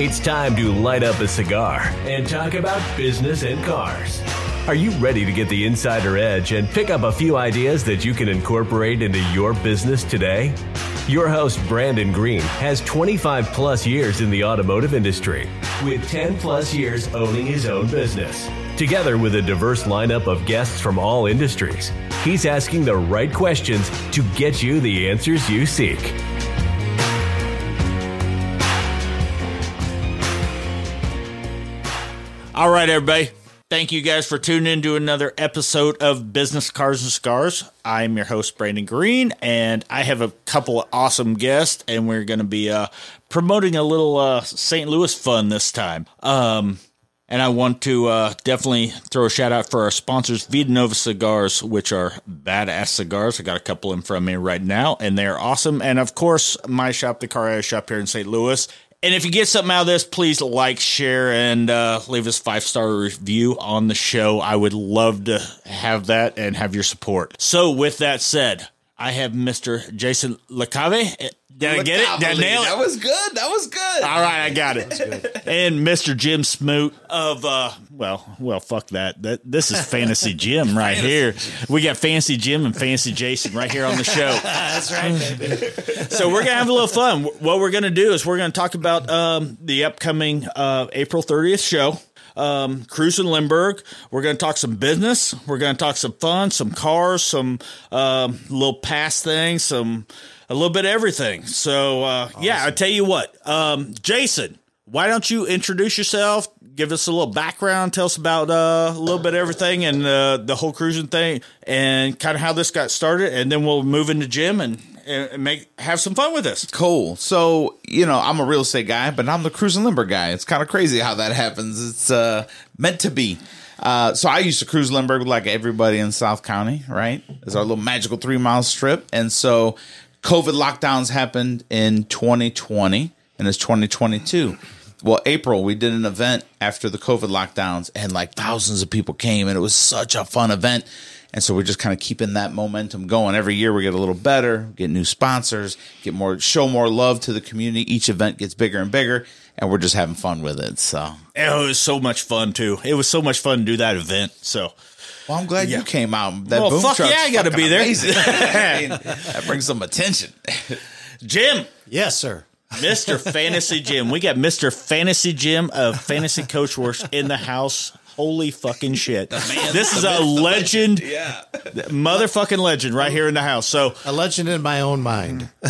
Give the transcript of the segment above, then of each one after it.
It's time to light up a cigar and talk about business and cars. Are you ready to get the insider edge and pick up a few ideas that you can incorporate into your business today? Your host, Brandon Green, has 25 plus years in the automotive industry, with 10 plus years owning his own business. Together with a diverse lineup of guests from all industries, he's asking the right questions to get you the answers you seek. All right, everybody. Thank you guys for tuning in to another episode of Business Cars and Cigars. I'm your host, Brandon Green, and I have a couple of awesome guests, and we're going to be uh, promoting a little uh, St. Louis fun this time. Um, and I want to uh, definitely throw a shout out for our sponsors, Vida Nova Cigars, which are badass cigars. I got a couple in front of me right now, and they're awesome. And of course, my shop, the Car Shop here in St. Louis. And if you get something out of this, please like, share, and uh, leave us five star review on the show. I would love to have that and have your support. So, with that said, I have Mr. Jason LeCave. Did I get it? Did I nail it? That was good. That was good. All right, I got it. And Mr. Jim Smoot of uh well, well, fuck that. That this is Fantasy Jim right here. We got Fancy Jim and Fancy Jason right here on the show. That's right, baby. So we're gonna have a little fun. What we're gonna do is we're gonna talk about um the upcoming uh April 30th show. Um, Cruising Lindbergh. We're going to talk some business. We're going to talk some fun, some cars, some um, little past things, some a little bit of everything. So uh, yeah, I tell you what, um, Jason, why don't you introduce yourself? Give us a little background. Tell us about uh, a little bit of everything and uh, the whole cruising thing, and kind of how this got started. And then we'll move into Jim and, and make have some fun with this. Cool. So, you know, I'm a real estate guy, but I'm the cruising Lindbergh guy. It's kind of crazy how that happens. It's uh, meant to be. Uh, so I used to cruise Lindbergh with like everybody in South County, right? It's our little magical three mile strip. And so COVID lockdowns happened in 2020 and it's 2022. Well, April, we did an event after the COVID lockdowns and like thousands of people came and it was such a fun event. And so we're just kind of keeping that momentum going. Every year we get a little better, get new sponsors, get more, show more love to the community. Each event gets bigger and bigger and we're just having fun with it. So, It was so much fun too. It was so much fun to do that event. So well, I'm glad you came out. That Well, boom fuck truck's yeah, I gotta be there. I mean, that brings some attention. Jim, Yes, sir. Mr. Fantasy Jim. We got Mr. Fantasy Jim of Fantasy Coachworks in the house. Holy fucking shit. this is a legend, Yeah. motherfucking legend right here in the house. So, A legend in my own mind.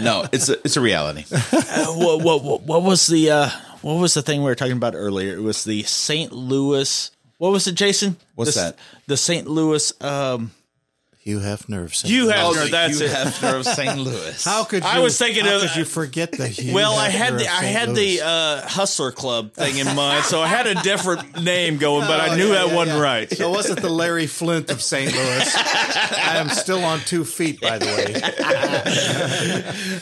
No, it's a it's a reality. what, what, what, what was the, uh, what was the thing we were talking about earlier? It was the St. Louis, what was it, Jason? What's The- that? The St. Louis, um, Hugh have nerves. St. Hugh Louis. Hefner, the that's Hugh it. Hefner of St. Louis. How could you? I was thinking how of- Could you forget the Hugh Well, I had the I had Louis? the uh, Hustler Club thing in mind, so I had a different name going, but I Oh, knew yeah, that yeah, wasn't yeah. right. So was it the Larry Flynt of St. Louis? I am still on two feet, by the way.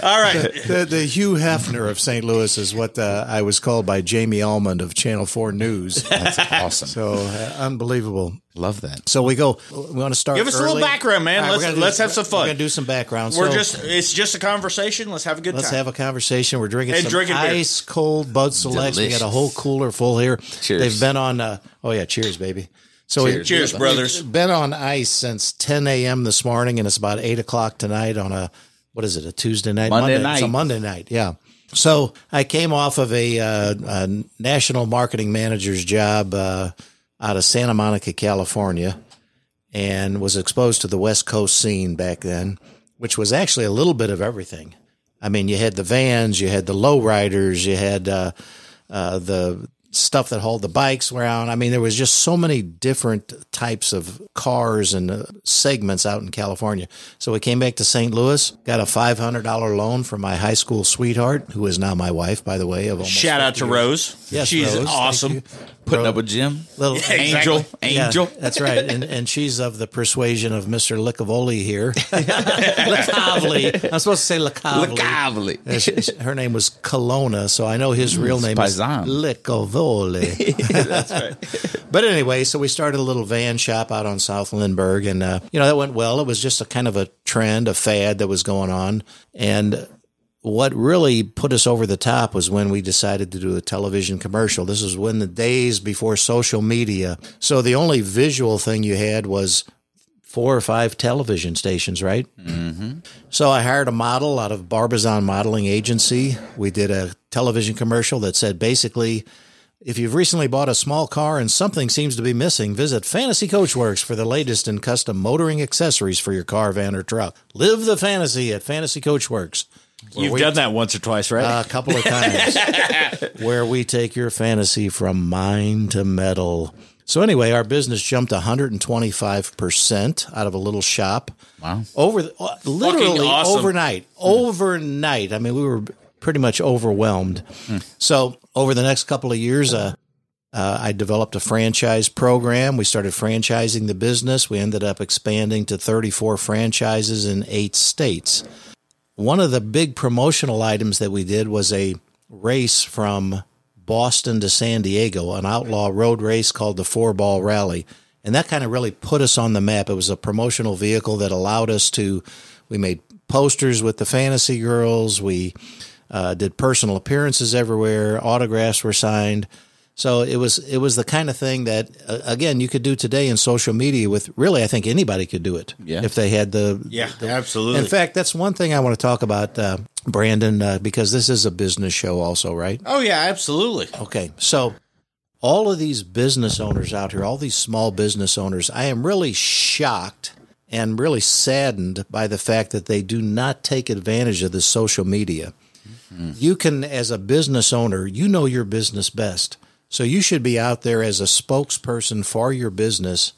All right, The, the Hugh Hefner of St. Louis is what uh, I was called by Jamie Almond of Channel 4 News. That's awesome. So uh, unbelievable. Love that. So we go. We want to start. Give us a little background, man. All Let's- let's have some fun. We're gonna do some background. we're So just it's just a conversation. Let's have a good let's time. have a conversation. We're drinking And some drinking beer. ice cold Bud Selects. We got a whole cooler full here. Cheers. They've been on. Uh, oh yeah, cheers, baby. So Cheers. Cheers, we've brothers. Been on ice since 10 a.m. this morning, and it's about eight o'clock tonight on a what is it? A Tuesday night? Monday night. It's a. Monday night. Yeah. So I came off of a, uh, a national marketing manager's job uh, out of Santa Monica, California, and was exposed to the West Coast scene back then, which was actually a little bit of everything. I mean, you had the vans, you had the lowriders, you had uh, uh, the stuff that hauled the bikes around. I mean, there was just so many different types of cars and uh, segments out in California. So we came back to St. Louis, got a five hundred dollar loan from my high school sweetheart, who is now my wife, by the way. Of Shout out to years. Rose. Yes, she's Rose, awesome. Putting up with Jim. Little Angel. Yeah, Angel. that's right. And and she's of the persuasion of Mr. Licavoli here. Licavoli. I'm supposed to say Licavoli. Licavoli. Her name was Colonna, so I know his real name is Licavoli. That's right. but anyway, so we started a little van shop out on South Lindbergh, and uh, you know that went well. It was just a kind of a trend, a fad that was going on, and what really put us over the top was when we decided to do a television commercial. This was when the days before social media. So the only visual thing you had was four or five television stations, right? Mm-hmm. So I hired a model out of Barbizon Modeling Agency. We did a television commercial that said basically, if you've recently bought a small car and something seems to be missing, visit Fantasy Coachworks for the latest in custom motoring accessories for your car, van, or truck. Live the fantasy at Fantasy Coachworks. You've we- done that once or twice, right? A couple of times where we take your fantasy from mind to metal. So anyway, our business jumped 125% out of a little shop. Wow. Over the, uh, literally awesome. overnight. Overnight. I mean, we were pretty much overwhelmed. So over the next couple of years, uh, uh, I developed a franchise program. We started franchising the business. We ended up expanding to 34 franchises in eight states. One of the big promotional items that we did was a race from Boston to San Diego, an outlaw road race called the Four Ball Rally. And that kind of really put us on the map. It was a promotional vehicle that allowed us to, we made posters with the fantasy girls. We uh, did personal appearances everywhere. Autographs were signed. So it was it was the kind of thing that uh, again you could do today in social media with really I think anybody could do it Yeah. if they had the yeah, absolutely. in fact, that's one thing I want to talk about, uh, Brandon, uh, because this is a business show, also, right? oh yeah, absolutely. Okay, so all of these business owners out here, all these small business owners, I am really shocked and really saddened by the fact that they do not take advantage of this social media. You can, as a business owner, you know your business best. So you should be out there as a spokesperson for your business.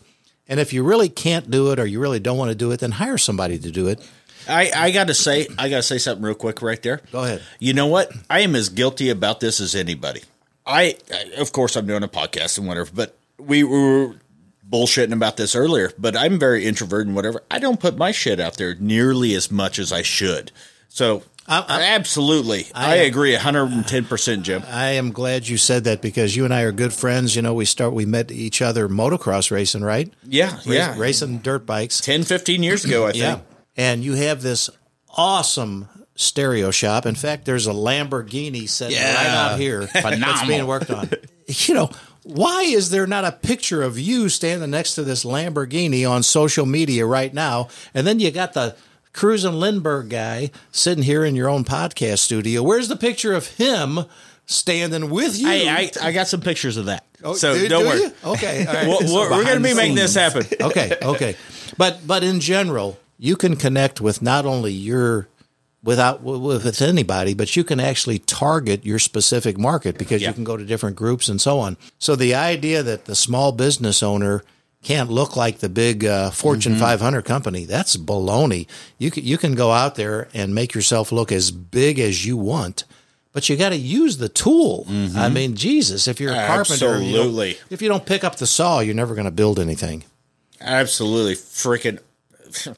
And if you really can't do it or you really don't want to do it, then hire somebody to do it. I, I got to say, I got to say something real quick right there. Go ahead. You know what? I am as guilty about this as anybody. I, I- of course, I'm doing a podcast and whatever, but we were bullshitting about this earlier. But I'm very introverted and whatever. I don't put my shit out there nearly as much as I should. So, I'm- I'm- absolutely, I, I- agree, 110, percent Jim. I am glad you said that because you and I are good friends. You know, we start we met each other motocross racing, right? Yeah, Race- yeah. racing dirt bikes. 10, 15 years ago, I think. Yeah, and you have this awesome stereo shop. In fact, there's a Lamborghini sitting right out here that's being worked on. You know. Why is there not a picture of you standing next to this Lamborghini on social media right now? And then you got the Cruisin' Lindbergh guy sitting here in your own podcast studio. Where's the picture of him standing with you? Hey, I, I got some pictures of that. Oh, so do- don't do worry. you? Okay, right. We're, So we're, going to be making this happen. okay, okay. But but in general, you can connect with not only your without with, with anybody, but you can actually target your specific market because Yeah. you can go to different groups and so on. So the idea that the small business owner can't look like the big uh, Fortune mm-hmm. 500 company, that's baloney. You can, you can go out there and make yourself look as big as you want. But you got to use the tool. I mm-hmm. mean, Jesus! If you're a ah, carpenter, you Absolutely. if you don't pick up the saw, you're never going to build anything. Absolutely freaking.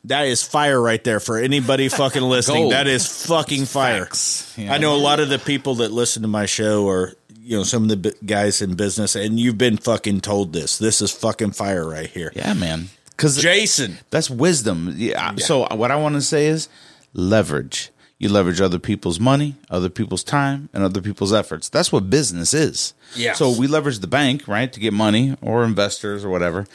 That is fire right there for anybody fucking listening. That is fucking fire. Facts, you I know a lot of the people that listen to my show are, you know, some of the bi- guys in business, and you've been fucking told this. This is fucking fire right here. Yeah, man. Because Jason. that's wisdom. Yeah. So what I want to say is leverage. You leverage other people's money, other people's time, and other people's efforts. That's what business is. Yes. So we leverage the bank, right, to get money or investors or whatever.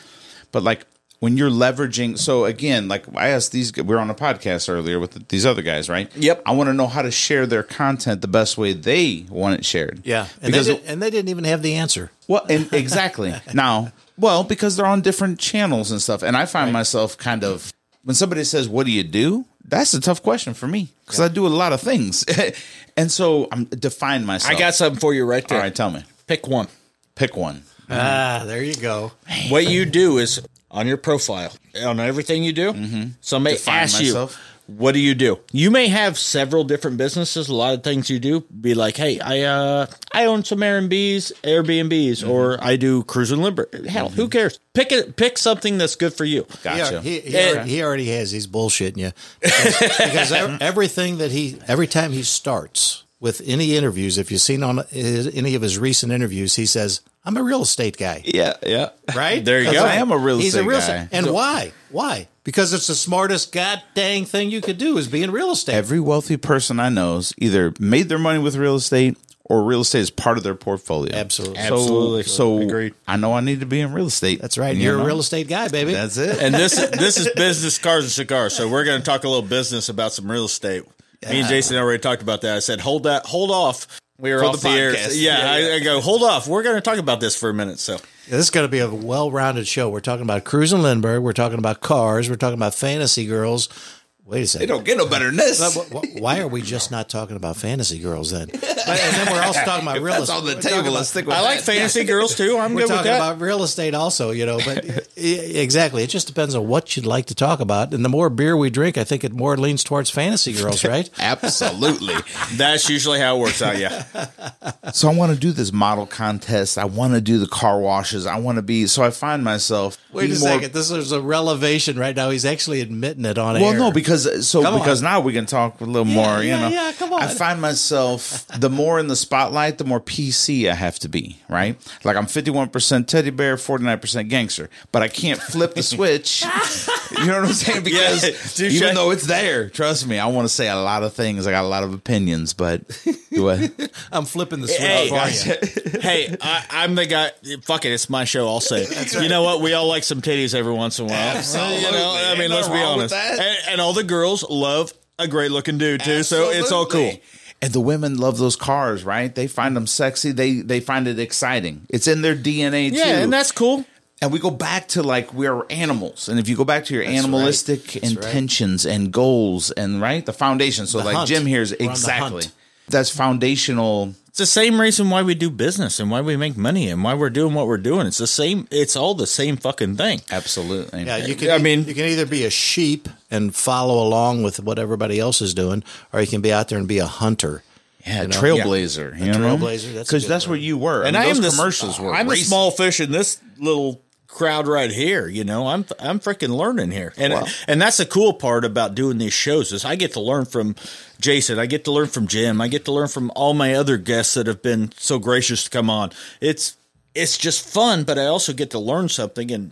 But like when you're leveraging, so again, like I asked these, we were on a podcast earlier with these other guys, right? Yep. I want to know how to share their content the best way they want it shared. and because they, did, and they didn't even have the answer. well, and exactly. now, well, because they're on different channels and stuff, and I find myself kind of when somebody says, "What do you do?" That's a tough question for me because I do a lot of things, and so I'm define myself. I got something for you right there. All right, tell me. Pick one. Pick one. Ah, there you go. What you do is on your profile, on everything you do, mm-hmm. somebody Define asks myself. you, what do you do? You may have several different businesses, a lot of things you do. Be like, hey, I uh, I own some Airbnbs, Airbnbs, mm-hmm. or I do Cruisin' Lindbergh. Hell, who mm-hmm. cares? Pick it. Pick something that's good for you. Gotcha. He, he, Yeah. already, he already has. He's bullshitting you because, because everything that he every time he starts with any interviews, if you've seen on his, any of his recent interviews, he says, "I'm a real estate guy." Yeah, yeah. Right There you go. I am a real He's estate a real guy. estate, and why? Why? because it's the smartest god dang thing you could do is be in real estate. Every wealthy person I know has either made their money with real estate or real estate is part of their portfolio. Absolutely. So, Absolutely. So Agreed. I know I need to be in real estate. That's right. You You're know? a real estate guy, baby. That's it. And this this is business cars and cigars. So we're going to talk a little business about some real estate. Me and Jason already talked about that. I said, hold that, hold off. We were For off the the, air. podcast. Yeah, Yeah, I, yeah. I go, hold off. We're going to talk about this for a minute. So Yeah, this is going to be a well-rounded show. We're talking about Cruisin' Lindbergh. We're talking about cars. We're talking about fantasy girls. Wait a second. They don't get no better than this. Wh- wh- Why are we just not talking about fantasy girls then? And then we're also talking about If real that's estate. on the table, let's about- stick with I like that. fantasy girls too. I'm We're good with talking that. about real estate also, you know, but exactly. It just depends on what you'd like to talk about. And the more beer we drink, I think it more leans towards fantasy girls, right? Absolutely. That's usually how it works out. Yeah. so I want to do this model contest. I want to do the car washes. I want to be. So I find myself. Wait a being more- second. This is a revelation right now. He's actually admitting it on Well, air. no, because so Come because on. now we can talk a little more. You yeah, know, yeah, come on. I find myself the more in the spotlight, the more PC I have to be. Right, like I'm 51 percent teddy bear, 49 percent gangster, but I can't flip the switch. you know what I'm saying? Because Yeah, even though it's there, trust me, I want to say a lot of things. I got a lot of opinions, but? I'm flipping the switch Hey, for hey, I, I'm the guy. Fuck it, it's my show. I'll say. You know what? We all like some titties every once in a while. Absolutely. You know, I mean, let's be honest. And, and all the girls love a great looking dude too. So it's all cool. And the women love those cars, right? They find them sexy. They they find it exciting. It's in their DNA too. Yeah, and that's cool. and we go back to like we're animals. And if you go back to your animalistic right. intentions and goals and right the foundation. So The like hunt. Jim here's We're on the exactly hunt. that's foundational. It's the same reason why we do business and why we make money and why we're doing what we're doing. It's the same. It's all the same fucking thing. Absolutely. Yeah, you can. I mean- you can either be a sheep and follow along with what everybody else is doing, or you can be out there and be a hunter. yeah, know? trailblazer. You know? trailblazer, Because good that's word. what you were. And I I mean, am those the commercials were. I'm the racing. small fish in this little crowd right here. You know, I'm I'm freaking learning here, and and that's the cool part about doing these shows is I get to learn from Jason, I get to learn from Jim, I get to learn from all my other guests that have been so gracious to come on. It's it's just fun, but I also get to learn something and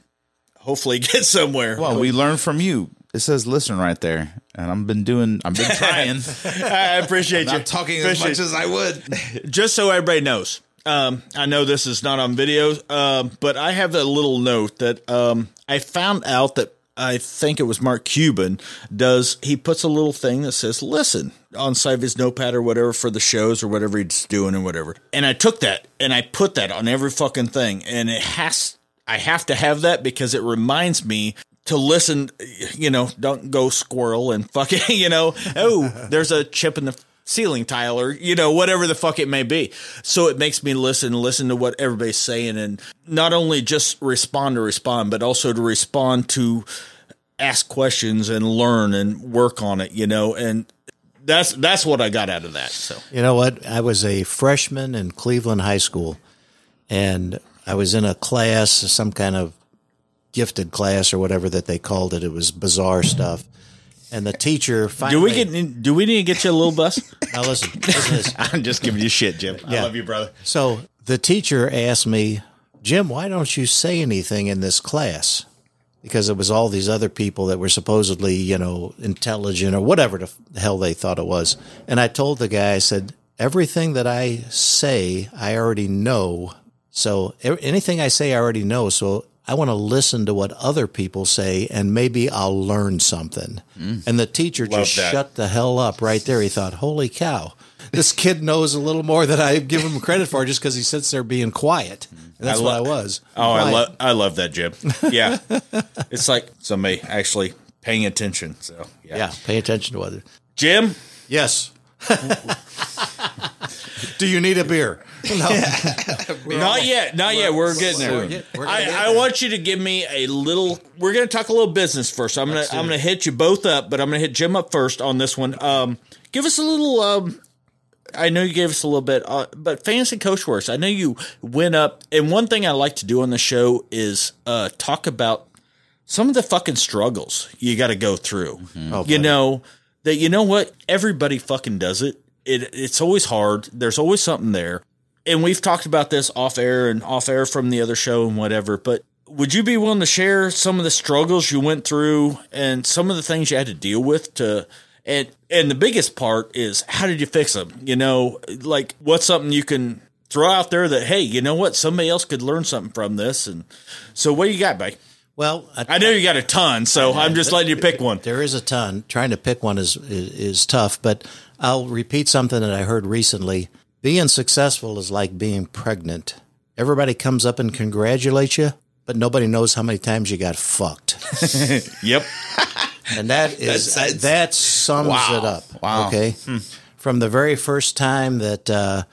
hopefully get somewhere. Well, we learn from you. It says listen right there, and I've been doing. I've been trying. I appreciate you Not talking as Appreciate much as I would. just so everybody knows, um, I know this is not on video, um, but I have a little note that um, I found out that I think it was Mark Cuban does. He puts a little thing that says "listen" on side of his notepad or whatever for the shows or whatever he's doing and whatever. And I took that and I put that on every fucking thing, and it has. I have to have that because it reminds me to listen. You know, don't go squirrel and fucking. You know, oh, there's a chip in the ceiling tile or you know whatever the fuck it may be so it makes me listen listen to what everybody's saying and not only just respond to respond but also to respond to ask questions and learn and work on it you know and that's that's what i got out of that so You know what? I was a freshman in Cleveland High School, and I was in a class, some kind of gifted class or whatever that they called it. It was bizarre stuff. And the teacher do we get do we need to get you a little bus Now listen, listen to this. i'm just giving you shit jim i love you brother So the teacher asked me, Jim, why don't you say anything in this class? Because it was all these other people that were supposedly, you know, intelligent or whatever the hell they thought it was. And I told the guy, I said, everything that I say, I already know. So anything I say, I already know. So I want to listen to what other people say and maybe I'll learn something. Mm. And the teacher just that. shut the hell up right there. He thought, holy cow, this kid knows a little more than I give him credit for just because he sits there being quiet. And that's I what I was. oh i love i love that jim yeah it's like somebody actually paying attention so yeah, Yeah, pay attention to others. jim Yes. Do you need a beer? No. Not yet, not yet. We're getting there. we're get- we're I, get I want you to give me a little. We're going to talk a little business first. I'm going to I'm going to hit you both up, but I'm going to hit Jim up first on this one. Um, give us a little. Um, I know you gave us a little bit, uh, but Fantasy Coachworks. I know you went up, and one thing I like to do on the show is uh, talk about some of the fucking struggles you got to go through. Oh, you know that you know what everybody fucking does it. It it's always hard. There's always something there and we've talked about this off air and off air from the other show and whatever, but would you be willing to share some of the struggles you went through and some of the things you had to deal with to and and the biggest part is how did you fix them? You know, like what's something you can throw out there that hey, you know what, somebody else could learn something from this. And so, what do you got, buddy? Well, I, I know you got a ton, so I'm just letting you pick one. There is a ton. Trying to pick one is, is is tough, but I'll repeat something that I heard recently. Being successful is like being pregnant. Everybody comes up and congratulates you, but nobody knows how many times you got fucked. Yep. And that is That's- that sums Wow. it up. Wow. Okay. From the very first time that uh,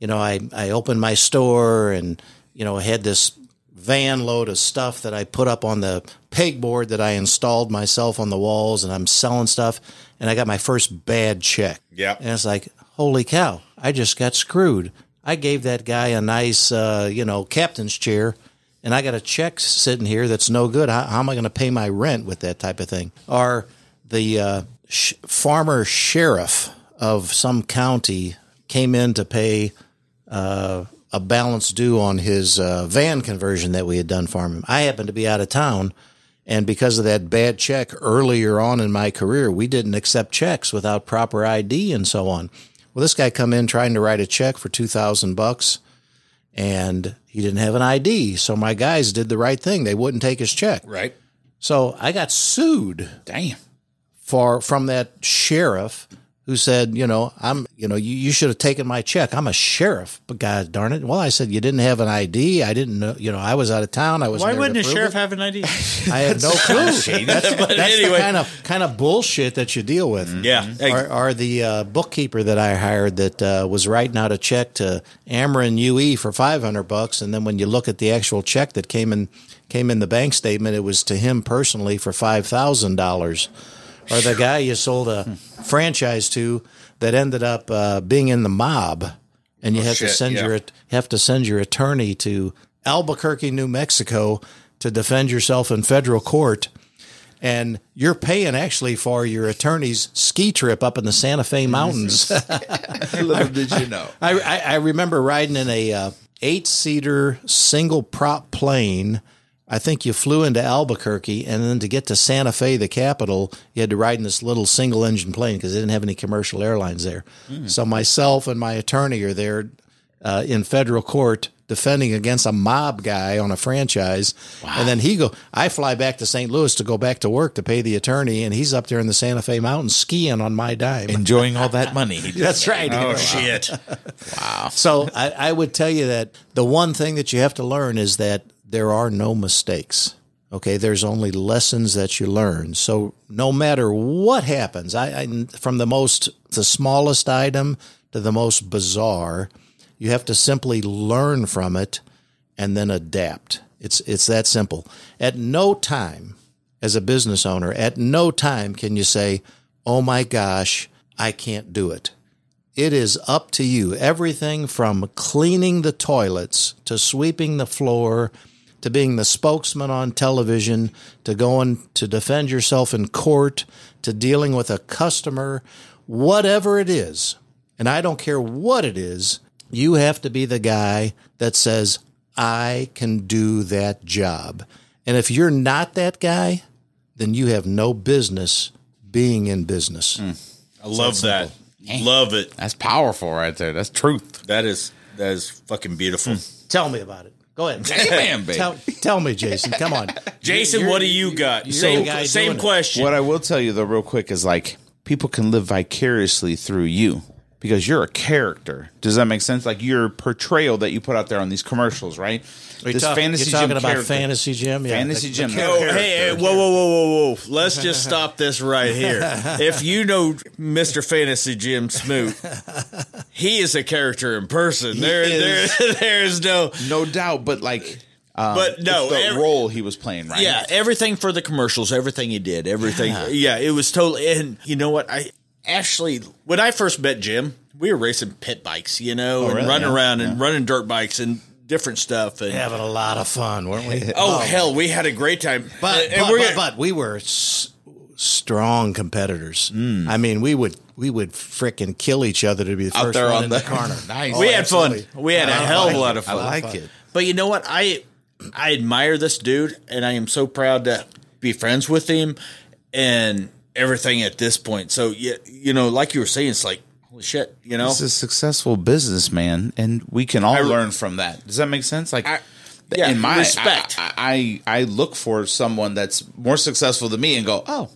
you know I I opened my store and you know had this van load of stuff that I put up on the pegboard that I installed myself on the walls and I'm selling stuff and I got my first bad check. Yeah. And it's like, holy cow, I just got screwed. I gave that guy a nice uh, you know, captain's chair and I got a check sitting here that's no good. How, how am I going to pay my rent with that type of thing? Or the uh, sh- farmer sheriff of some county came in to pay uh, a balance due on his uh, van conversion that we had done for him. I happened to be out of town. And because of that bad check earlier on in my career, we didn't accept checks without proper ID and so on. Well, this guy come in trying to write a check for two thousand bucks, and he didn't have an ID. So my guys did the right thing; they wouldn't take his check. Right. So I got sued Damn. for from that sheriff who said, you know, I'm, you know, you, you should have taken my check. I'm a sheriff, but God darn it. Well, I said you didn't have an ID. I didn't know, you know, I was out of town. I was. Why wouldn't a sheriff it. have an ID? I had no clue. That's, But that's anyway. the kind of kind of bullshit that you deal with. Yeah. Hey, Or, or the uh, bookkeeper that I hired that uh, was writing out a check to Ameren UE for five hundred bucks, and then when you look at the actual check that came in came in the bank statement, it was to him personally for five thousand dollars. Or the guy you sold a franchise to that ended up uh, being in the mob, and you have to send yeah. your you have to send your attorney to Albuquerque, New Mexico, to defend yourself in federal court and you're paying actually for your attorney's ski trip up in the Santa Fe mountains. Little did you know. I, I, I remember riding in a uh, eight seater single prop plane. I think you flew into Albuquerque, and then to get to Santa Fe, the capital, you had to ride in this little single engine plane because they didn't have any commercial airlines there. So myself and my attorney are there uh, in federal court defending against a mob guy on a franchise. And then he go, I fly back to St. Louis to go back to work to pay the attorney, and he's up there in the Santa Fe mountains skiing on my dime. Enjoying all that money. That's right. oh shit. Wow. So I, I would tell you that the one thing that you have to learn is that there are no mistakes. Okay, there's only lessons that you learn. So no matter what happens, I, I from the most the smallest item to the most bizarre, you have to simply learn from it and then adapt. It's it's that simple. At no time as a business owner, at no time can you say, "Oh my gosh, I can't do it." It is up to you. Everything from cleaning the toilets to sweeping the floor to being the spokesman on television to going to defend yourself in court to dealing with a customer, whatever it is. And I don't care what it is, you have to be the guy that says, I can do that job. And if you're not that guy, then you have no business being in business. Hmm. I love that. Love it. That's powerful right there. That's truth. That is that is fucking beautiful. Hmm. Tell me about it. Go ahead. Amen, baby. Tell, tell me, Jason. Come on. Jason, You're- what do you got? you're Same the guy same doing it. question. What I will tell you though, real quick, is like people can live vicariously through you because you're a character. Does that make sense? Like your portrayal that you put out there on these commercials, right? You're, talk- you're talking about character. fantasy Jim. Yeah, Fantasy The- Jim. the Oh, character. hey, hey, whoa, whoa, whoa, whoa, whoa! Let's just stop this right here. If you know Mr. Fantasy Jim Smoot, he is a character in person. There, there, is. there's no. No doubt, but like, um, But no, it's the every- role he was playing, right? Yeah, everything for the commercials, everything he did, everything. Yeah, it was totally. And you know what? I actually, when I first met Jim, we were racing pit bikes, you know, and really? running Yeah, around and running dirt bikes and different stuff. And having a lot of fun, weren't we? oh, hell, we had a great time. But And- and but, but, gonna- but we were s- strong competitors. Mm. I mean, we would we would frickin' kill each other to be the Out first there one on in the- the corner. Nice. we had fun. We had a I hell of a lot of fun. I fun. like it. But you know what? I I admire this dude, and I am so proud to be friends with him and everything at this point. So yeah, you know, like you were saying, it's like holy shit, you know. He's a successful businessman, and we can all I- learn from that. Does that make sense? Like, I- yeah, in my respect. I, I I look for someone that's more successful than me, and go, oh,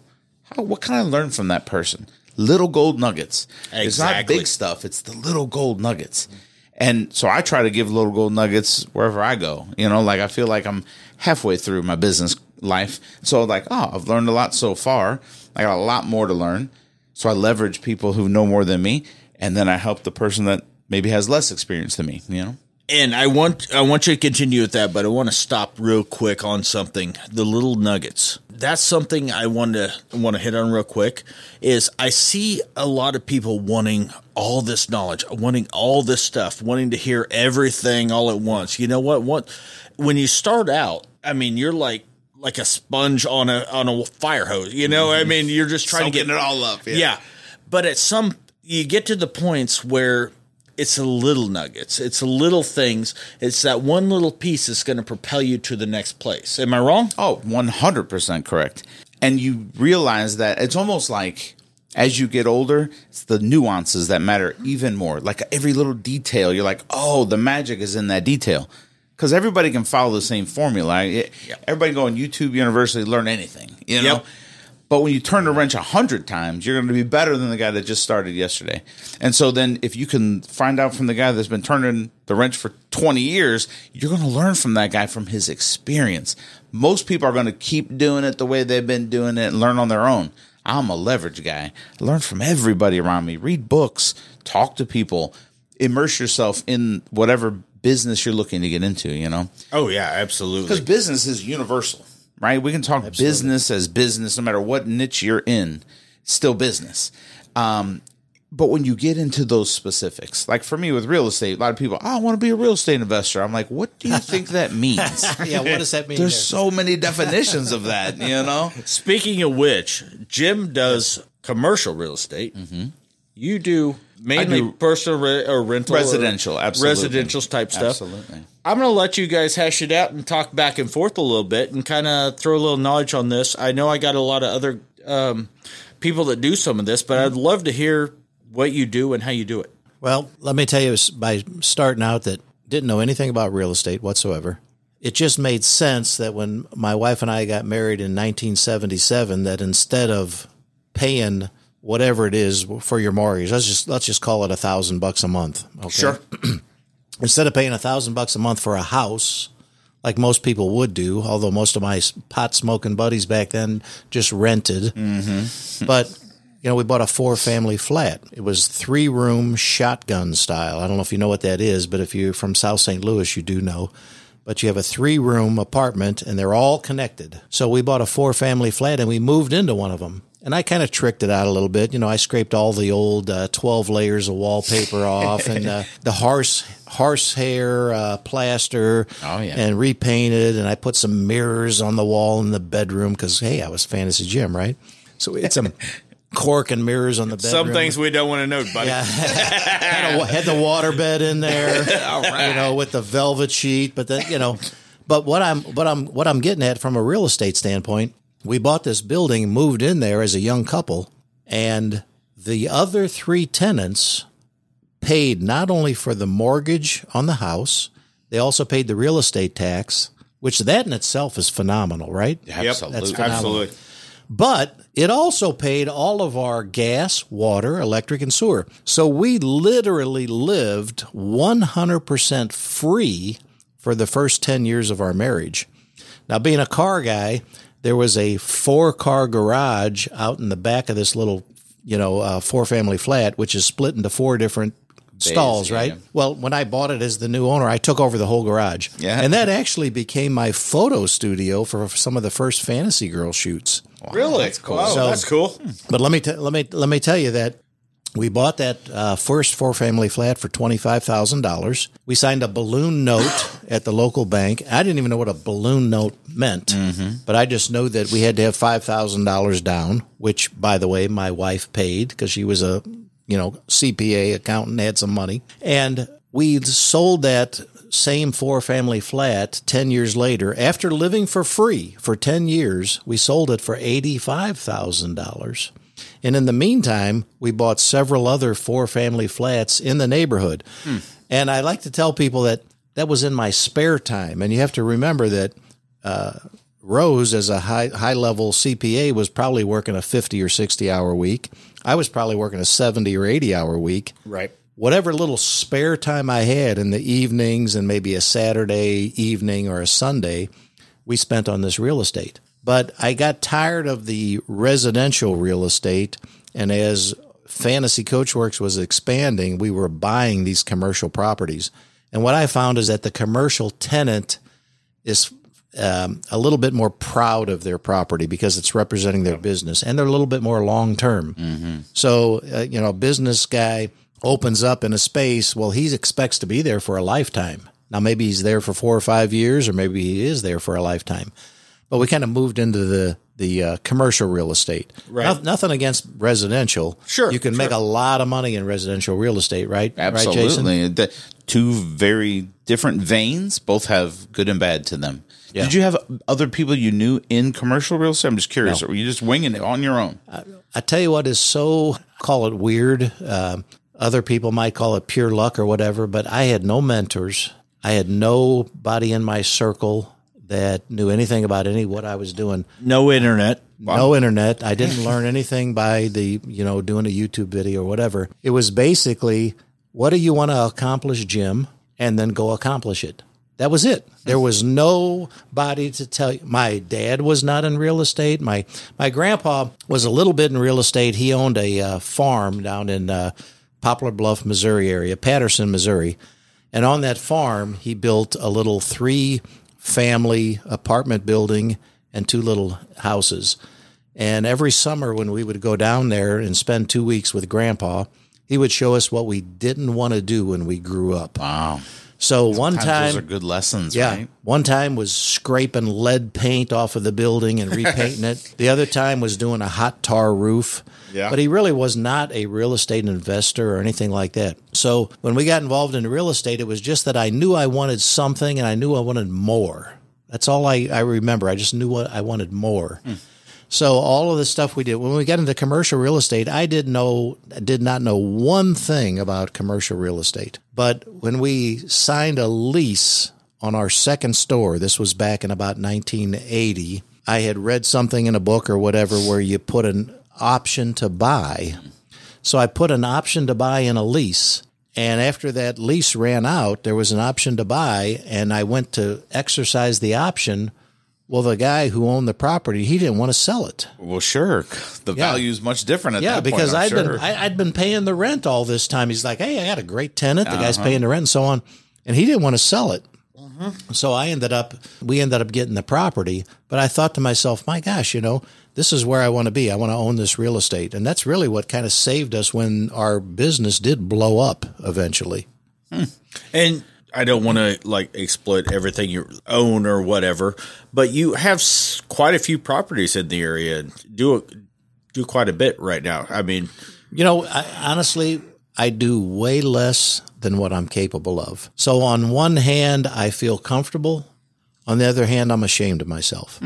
how, what can I learn from that person? Little gold nuggets. Exactly. It's not big stuff. It's the little gold nuggets. And so I try to give little gold nuggets wherever I go. You know, like I feel like I'm halfway through my business life. So like, oh, I've learned a lot so far. I got a lot more to learn. So I leverage people who know more than me, and then I help the person that maybe has less experience than me. You know, And I want I want you to continue with that, but I want to stop real quick on something. The little nuggets. That's something I want to want to hit on real quick. Is I see a lot of people wanting all this knowledge, wanting all this stuff, wanting to hear everything all at once. You know what? What when you start out, I mean, you're like like a sponge on a on a fire hose. You know, I mm-hmm. mean, you're just trying to get it all up. yeah. But at some, you get to the points where it's a little nuggets, it's a little things. It's that one little piece that's going to propel you to the next place. Am I wrong? Oh, 100% correct. And you realize that it's almost like as you get older, it's the nuances that matter even more. Like every little detail, you're like, oh, the magic is in that detail. Because everybody can follow the same formula. It- Everybody go on YouTube University, learn anything, you know? Yep. But when you turn the wrench a hundred times, you're going to be better than the guy that just started yesterday. And so then, if you can find out from the guy that's been turning the wrench for 20 years, you're going to learn from that guy from his experience. Most people are going to keep doing it the way they've been doing it and learn on their own. I'm a leverage guy. I learn from everybody around me. Read books, talk to people, immerse yourself in whatever business you're looking to get into. You know. Oh yeah, absolutely. Because business is universal, right? We can talk business as business, no matter what niche you're in, still business. Um, but when you get into those specifics, like for me with real estate, a lot of people, oh, I want to be a real estate investor. I'm like, what do you think that means? Yeah, what does that mean? There's there? so many definitions of that, you know? Speaking of which, Jim does commercial real estate. You do mainly personal re- or rental, or Residential, absolutely. residential type stuff. Absolutely. I'm going to let you guys hash it out and talk back and forth a little bit and kind of throw a little knowledge on this. I know I got a lot of other um, people that do some of this, but I'd love to hear what you do and how you do it. Well, let me tell you by starting out that didn't know anything about real estate whatsoever. It just made sense that when my wife and I got married in 1977, that instead of paying whatever it is for your mortgage, let's just let's just call it a thousand bucks a month. Okay? Instead of paying a thousand bucks a month for a house, like most people would do, although most of my pot smoking buddies back then just rented. Mm-hmm. But you know, we bought a four family flat. It was three room shotgun style. I don't know if you know what that is, but if you're from South St. Louis, you do know. But you have a three room apartment and they're all connected. So we bought a four family flat and we moved into one of them. And I kind of tricked it out a little bit. You know, I scraped all the old uh, 12 layers of wallpaper off and uh, the horse horsehair uh, plaster Oh, yeah. and repainted. And I put some mirrors on the wall in the bedroom because, hey, I was Fantasy Jim, right? So it's a cork and mirrors on the bedroom. Some things we don't want to know, buddy. Yeah. had, a, had the water bed in there, you know, with the velvet sheet. But then, you know, but what I'm, what I'm, what I'm getting at from a real estate standpoint, we bought this building, moved in there as a young couple, and the other three tenants paid not only for the mortgage on the house, they also paid the real estate tax, which that in itself is phenomenal, right? Absolutely. That's phenomenal. Absolutely. But it also paid all of our gas, water, electric, and sewer. So we literally lived 100% free for the first 10 years of our marriage. Now, being a car guy, there was a four car garage out in the back of this little, you know, uh, four family flat, which is split into four different stalls, yeah, right? yeah. Well, when I bought it as the new owner, I took over the whole garage. Yeah. And that actually became my photo studio for some of the first fantasy girl shoots. Really? that's cool. Wow, So- that's cool. But let me t- let me let me tell you that we bought that uh, first four family flat for twenty five thousand dollars. We signed a balloon note at the local bank. I didn't even know what a balloon note meant, but I just know that we had to have five thousand dollars down. Which, by the way, my wife paid because she was a you know CPA accountant, had some money, and we sold that same four family flat 10 years later after living for free for 10 years we sold it for $85,000 and in the meantime we bought several other four family flats in the neighborhood hmm. and I like to tell people that that was in my spare time and you have to remember that uh, Rose, as a high high level CPA, was probably working a fifty or sixty hour week. I was probably working a seventy or eighty hour week. Right. Whatever little spare time I had in the evenings and maybe a Saturday evening or a Sunday, we spent on this real estate. But I got tired of the residential real estate, and as Fantasy Coachworks was expanding, we were buying these commercial properties. And what I found is that the commercial tenant is um, a little bit more proud of their property because it's representing their business and they're a little bit more long term. So, uh, you know, a business guy opens up in a space, well, he expects to be there for a lifetime. Now, maybe he's there for four or five years, or maybe he is there for a lifetime. But we kind of moved into the the uh, commercial real estate. Right. No- nothing against residential. Sure, you can make a lot of money in residential real estate, right? Right? Absolutely. The two very different veins, both have good and bad to them. Yeah. Did you have other people you knew in commercial real estate? I'm just curious. Or were you just winging it on your own? I tell you what is so call it weird. Um, other people might call it pure luck or whatever, but I had no mentors. I had nobody in my circle that knew anything about any what I was doing. No internet. No internet. I didn't learn anything by the you know doing a YouTube video or whatever. It was basically what do you want to accomplish, Jim, and then go accomplish it. That was it. There was nobody to tell you. My dad was not in real estate. My my grandpa was a little bit in real estate. He owned a uh, farm down in uh, Poplar Bluff, Missouri area, Patterson, Missouri, and on that farm he built a little three family apartment building and two little houses. And every summer when we would go down there and spend two weeks with grandpa, he would show us what we didn't want to do when we grew up. Wow. So one time, those are good lessons, yeah, right? one time was scraping lead paint off of the building and repainting it. The other time was doing a hot tar roof. Yeah. But he really was not a real estate investor or anything like that. So when we got involved in real estate, it was just that I knew I wanted something and I knew I wanted more. That's all I, I remember. I just knew what I wanted more. Hmm. So all of the stuff we did when we got into commercial real estate, I did know did not know one thing about commercial real estate. But when we signed a lease on our second store, this was back in about 1980, I had read something in a book or whatever where you put an option to buy. So I put an option to buy in a lease. And after that lease ran out, there was an option to buy, and I went to exercise the option. Well, the guy who owned the property, he didn't want to sell it. Well, sure. The Yeah. value is much different at Yeah, that because point. I'm I'd sure. been I, I'd been paying the rent all this time. He's like, "Hey, I got a great tenant. The Uh-huh. guy's paying the rent and so on," and he didn't want to sell it. Mm-hmm. So I ended up we ended up getting the property. But I thought to myself, "My gosh, you know, this is where I want to be. I want to own this real estate," and that's really what kind of saved us when our business did blow up eventually. And I don't want to like exploit everything you own or whatever, but you have s- quite a few properties in the area. and Do a, do quite a bit right now. I mean, You know, I, honestly, I do way less than what I'm capable of. So on one hand, I feel comfortable. On the other hand, I'm ashamed of myself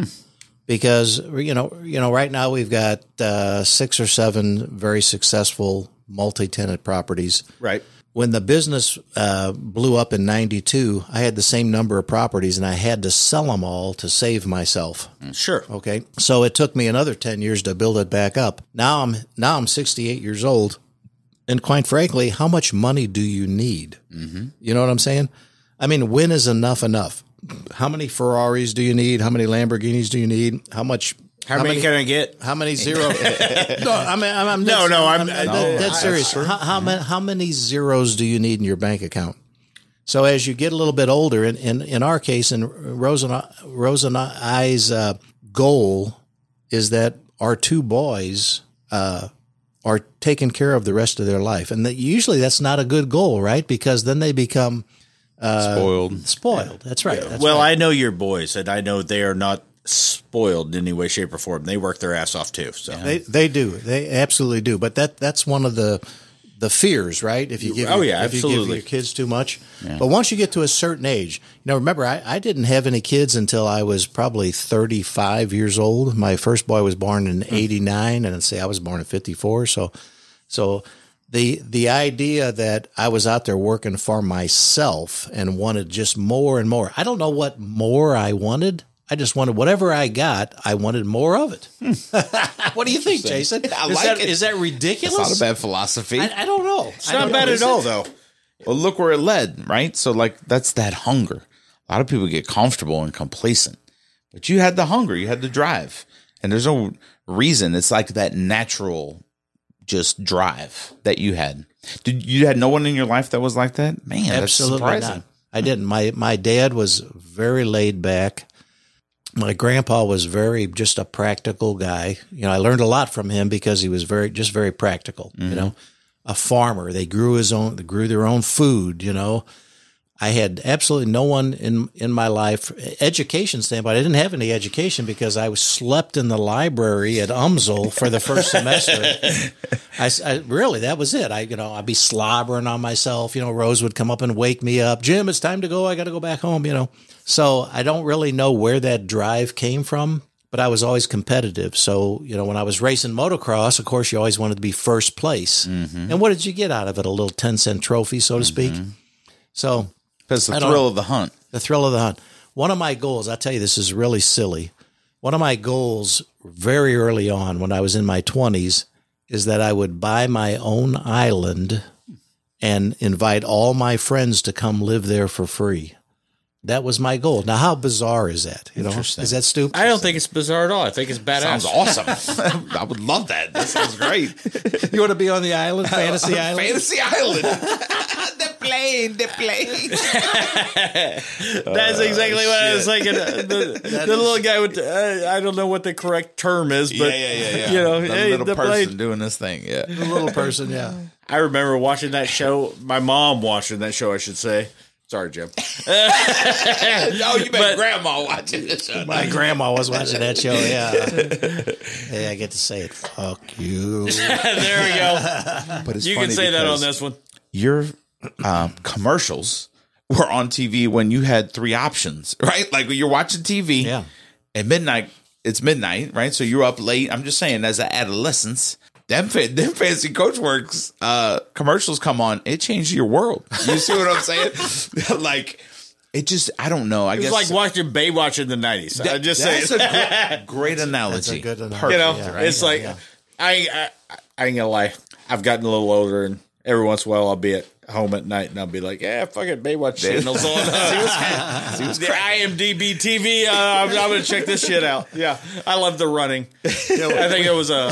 because you know, you know, right now we've got uh, six or seven very successful multi-tenant properties. right. When the business uh, blew up in '92, I had the same number of properties, and I had to sell them all to save myself. Sure. Okay. So it took me another 10 years to build it back up. Now I'm now I'm 68 years old. And quite frankly, how much money do you need? Mm-hmm. You know what I'm saying? I mean, when is enough enough? How many Ferraris do you need? How many Lamborghinis do you need? How much How, many, can I get? how many zero? no, I mean, I'm, I'm No, no, I'm- dead, no, dead that's serious. true. How, how many how many zeros do you need in your bank account? So as you get a little bit older, in in, in our case, in Rose and, I- Rose and I's uh, goal is that our two boys uh, are taken care of the rest of their life, and that usually that's not a good goal, right? Because then they become Spoiled. spoiled. That's right. That's well, right. I know your boys, and I know they are not spoiled in any way, shape, or form. They work their ass off too. So They they do. They absolutely do. But that that's one of the the fears, right? If you give, Oh, your, yeah, if you give absolutely. your kids too much. But once you get to a certain age, you know, remember, I, I didn't have any kids until I was probably 35 years old. My first boy was born in hmm. 89 and say I was born in 54. So, so the, the idea that I was out there working for myself and wanted just more and more. I don't know what more I wanted. I just wanted whatever I got. I wanted more of it. Hmm. what do you think, Jason? I is like that, it. Is that It's ridiculous? not a bad philosophy. I, I don't know. It's not bad at all, though. Well, look where it led, right? So, like, that's that hunger. A lot of people get comfortable and complacent, but you had the hunger, you had the drive, and there's no reason. It's like that natural, just drive that you had. Did you had no one in your life that was like that? Man, Absolutely not. I didn't. My my dad was very laid back. My grandpa was very just a practical guy. You know, I learned a lot from him because he was very just very practical. You mm-hmm. know, a farmer. They grew his own. They grew their own food. You know, I had absolutely no one in in my life education standpoint. I didn't have any education because I was slept in the library at UMSL for the first semester. I really that was it. I you know I'd be slobbering on myself. You know, Rose would come up and wake me up. Jim, it's time to go. I got to go back home. You know, so I don't really know where that drive came from. But I was always competitive. So, you know, when I was racing motocross, of course, you always wanted to be first place. Mm-hmm. And what did you get out of it? A little 10 cent trophy, so to mm-hmm. speak. So Because the thrill know. of the hunt. the thrill of the hunt. One of my goals, I tell you, this is really silly. One of my goals very early on when I was in my 20s is that I would buy my own island and invite all my friends to come live there for free. That was my goal. Now, how bizarre is that? You know, is that stupid? I don't think it's bizarre at all. I think it's badass. Sounds awesome. I would love that. That sounds great. you want to be on the island, fantasy island? Fantasy Island. the plane, the plane. That's exactly what I was thinking. Uh, The, the little guy with, uh, I don't know what the correct term is, but you know, the hey, little the person plane. doing this thing. Yeah. The little person, yeah. I remember watching that show. My mom watching that show, I should say. Sorry, Jim. Oh, you But- grandma watching this. My grandma was watching that show. Yeah. hey, I get to say it. Fuck you. there we go. But it's You can say that on this one. Your um, commercials were on TV when you had three options, right? Like when you're watching TV Yeah. at midnight. It's midnight, right? So you're up late. I'm just saying, as an adolescence, them fa- them Fantasy Coachworks uh, commercials come on. It changed your world. You see what I'm saying? like it just, I don't know. I It was guess like watching Baywatch in the 90s. I just say that's a great, great analogy. good analogy. Perfect, you know, Yeah, right? it's like I, I I ain't gonna lie. I've gotten a little older, and every once in a while, I'll be at home at night, and I'll be like, "Yeah, fucking Baywatch channels on." See what's the IMDb TV. Uh, I'm, I'm gonna check this shit out. Yeah, I love the running. I think it was a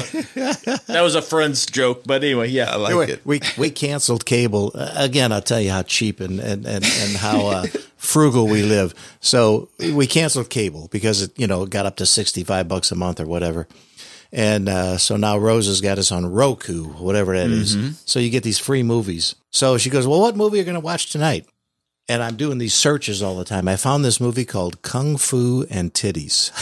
that was a friend's joke, but anyway, yeah. I like Anyway, it. we we canceled cable Uh, again. I'll tell you how cheap and and and, and how uh, frugal we live. So we canceled cable because it you know it got up to sixty five bucks a month or whatever. And uh, so now Rose has got us on Roku, whatever that is. So you get these free movies. So she goes, "Well, what movie are you going to watch tonight?" And I'm doing these searches all the time. I found this movie called Kung Fu and Titties.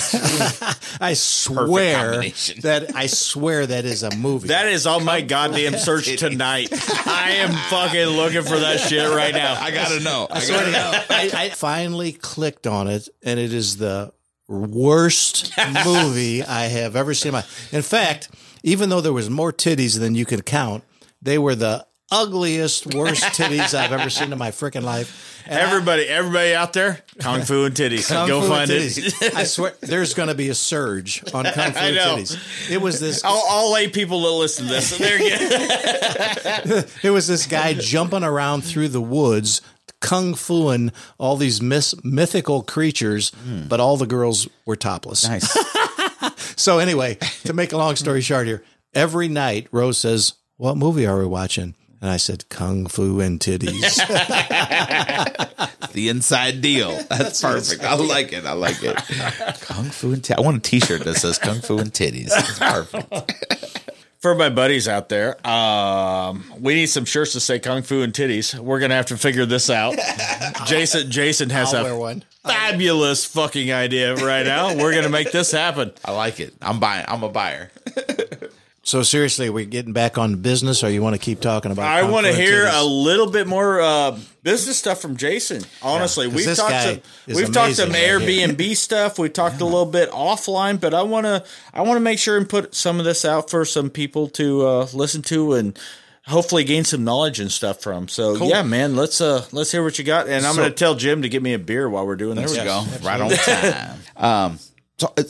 I swear that I swear that is a movie. That is on my goddamn search tonight. I am fucking looking for that shit right now. I gotta know. I swear gotta know. I, I finally clicked on it, and it is the worst movie I have ever seen. in My, in fact, even though there was more titties than you could count, they were the ugliest, worst titties I've ever seen in my freaking life. And I- Everybody, everybody out there, Kung Fu and titties. Kung Go Fu find it. I swear, there's going to be a surge on Kung Fu and titties. It was this. All, all lay people that listen to this, they're getting, It was this guy jumping around through the woods, kung fuing all these mis- mythical creatures, hmm. but all the girls were topless. Nice. So anyway, to make a long story short here, every night Rose says, "What movie are we watching?" And I said, "Kung Fu and Titties." the inside deal. That's, perfect. I like it. I like it. Kung Fu and titties. I want a T-shirt that says Kung Fu and titties. It's perfect. For my buddies out there, um, we need some shirts to say Kung Fu and titties. We're gonna have to figure this out. Jason, Jason has I'll a one. fabulous fucking idea right now. We're gonna make this happen. I like it. I'm buying. I'm a buyer. So So seriously, we're getting back on business, or you want to keep talking about? I want to hear a little bit more uh, business stuff from Jason. Honestly, 'cause we've this talked guy some is we've talked some amazing. Airbnb stuff. We talked a little bit offline, but I want to I want to make sure and put some of this out for some people to uh, listen to and hopefully gain some knowledge and stuff from. So yeah, man, let's uh let's hear what you got, and I'm So- going to tell Jim to get me a beer while we're doing There this. There we go. Right on time. um, so it's-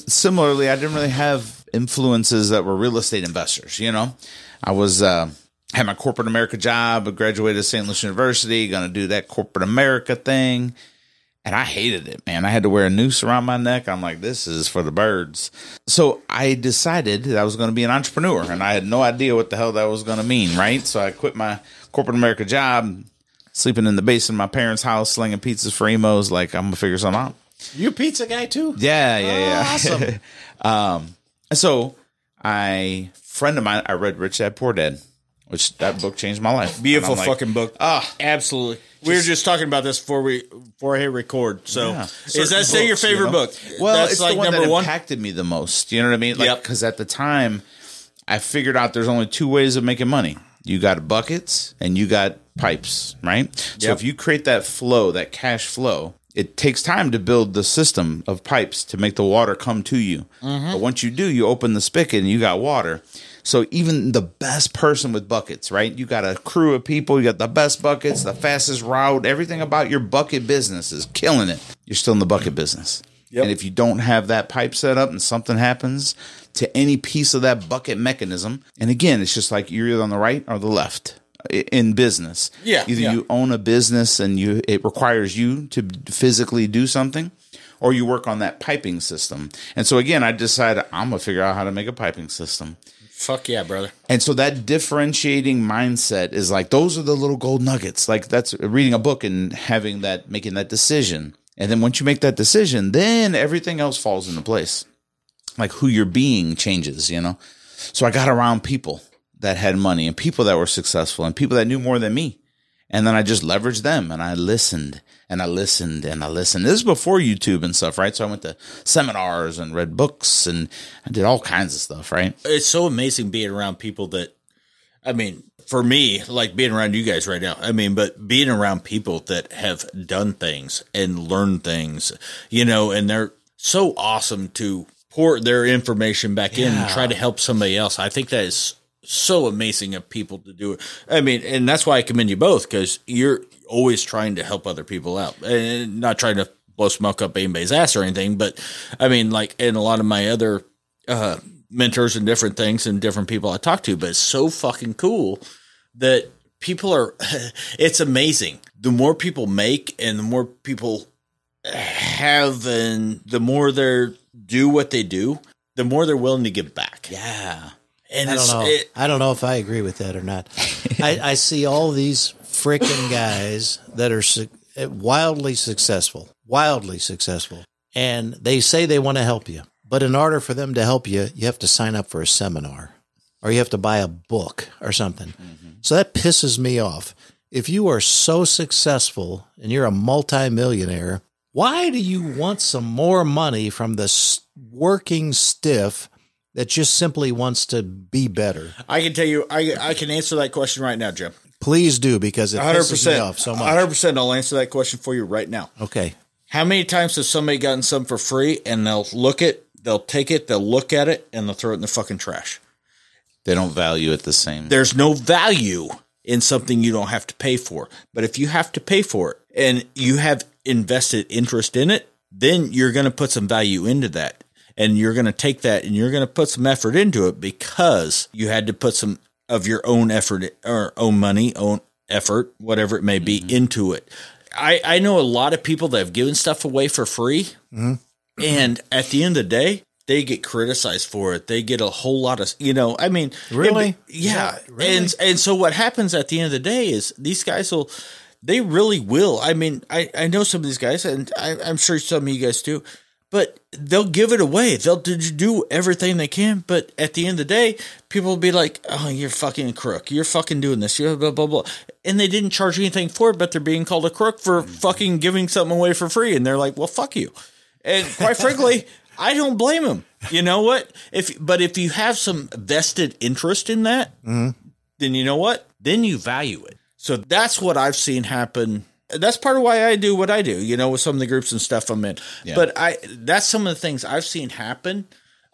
similarly, I didn't really have influences that were real estate investors. You know, I was uh, had my corporate America job. Graduated St. Louis University. Going to do that corporate America thing, and I hated it, man. I had to wear a noose around my neck. I'm like, this is for the birds. So I decided that I was going to be an entrepreneur, and I had no idea what the hell that was going to mean. Right. So I quit my corporate America job. Sleeping in the basement of my parents' house, slinging pizzas for Imo's, like I'm gonna figure something out. You pizza guy too? Yeah, yeah, yeah. Awesome. um, so I friend of mine, I read Rich Dad Poor Dad, which that book changed my life. Beautiful like, fucking book. Ah, Absolutely. we were just talking about this before we before I hit record. So Yeah. is that Certain still your books, you favorite know? book? Well, That's it's like the one number that one. impacted me the most. You know what I mean? Like, Yep. because at the time, I figured out there's only two ways of making money. You got buckets and you got pipes, right? So if you create that flow, that cash flow, it takes time to build the system of pipes to make the water come to you. Mm-hmm. But once you do, you open the spigot and you got water. So even the best person with buckets, right? You got a crew of people, you got the best buckets, the fastest route, everything about your bucket business is killing it. You're still in the bucket business. And if you don't have that pipe set up and something happens to any piece of that bucket mechanism, and again, it's just like you're either on the right or the left in business. Yeah, Either yeah. you own a business and you it requires you to physically do something, or you work on that piping system. And so again, I decided I'm gonna figure out how to make a piping system. Fuck yeah, brother. And so that differentiating mindset is like those are the little gold nuggets. Like that's reading a book and having that making that decision. And then once you make that decision, then everything else falls into place. Like who you're being changes, you know. So I got around people that had money and people that were successful and people that knew more than me. And then I just leveraged them and I listened and I listened and I listened. This is before YouTube and stuff, right? So I went to seminars and read books and I did all kinds of stuff, right? It's so amazing being around people that I mean, for me, like being around you guys right now. I mean, but being around people that have done things and learned things, you know, and they're so awesome to pour their information back in and try to help somebody else. I think that is so amazing of people to do it. I mean, and that's why I commend you both because you're always trying to help other people out and not trying to blow smoke up anybody's ass or anything. But I mean, like, in a lot of my other uh, mentors and different things and different people I talk to, but it's so fucking cool that people are, it's amazing. The more people make and the more people have and the more they do what they do, the more they're willing to give back. Yeah. And I don't know. it- I don't know if I agree with that or not. I, I see all these freaking guys that are su- wildly successful, wildly successful, and they say they want to help you. But in order for them to help you, you have to sign up for a seminar or you have to buy a book or something. Mm-hmm. So that pisses me off. If you are so successful and you're a multimillionaire, why do you want some more money from the working stiff that just simply wants to be better? I can tell you, I, I can answer that question right now, Jim. Please do because it hundred pisses me percent, off so much. hundred percent. I'll answer that question for you right now. Okay. How many times has somebody gotten something for free and they'll look it, they'll take it, they'll look at it, and they'll throw it in the fucking trash? They don't value it the same. There's no value in something you don't have to pay for. But if you have to pay for it and you have invested interest in it, then you're going to put some value into that. And you're going to take that and you're going to put some effort into it because you had to put some of your own effort or own money, own effort, whatever it may be, mm-hmm. into it. I, I know a lot of people that have given stuff away for free. Mm-hmm. And at the end of the day, they get criticized for it. They get a whole lot of, you know, I mean, Really? it- yeah. That- really? And and so what happens at the end of the day is these guys will, they really will. I mean, I, I know some of these guys, and I, I'm sure some of you guys do, but they'll give it away. They'll do- do everything they can. But at the end of the day, people will be like, oh, you're fucking a crook. You're fucking doing this. You're blah, blah, blah. And they didn't charge anything for it, but they're being called a crook for mm-hmm. fucking giving something away for free. And they're like, well, fuck you. And quite frankly, I don't blame them You know what? If but if you have some vested interest in that, mm-hmm. then you know what? Then you value it. So that's what I've seen happen. That's part of why I do what I do, you know, with some of the groups and stuff I'm in. But I that's some of the things I've seen happen.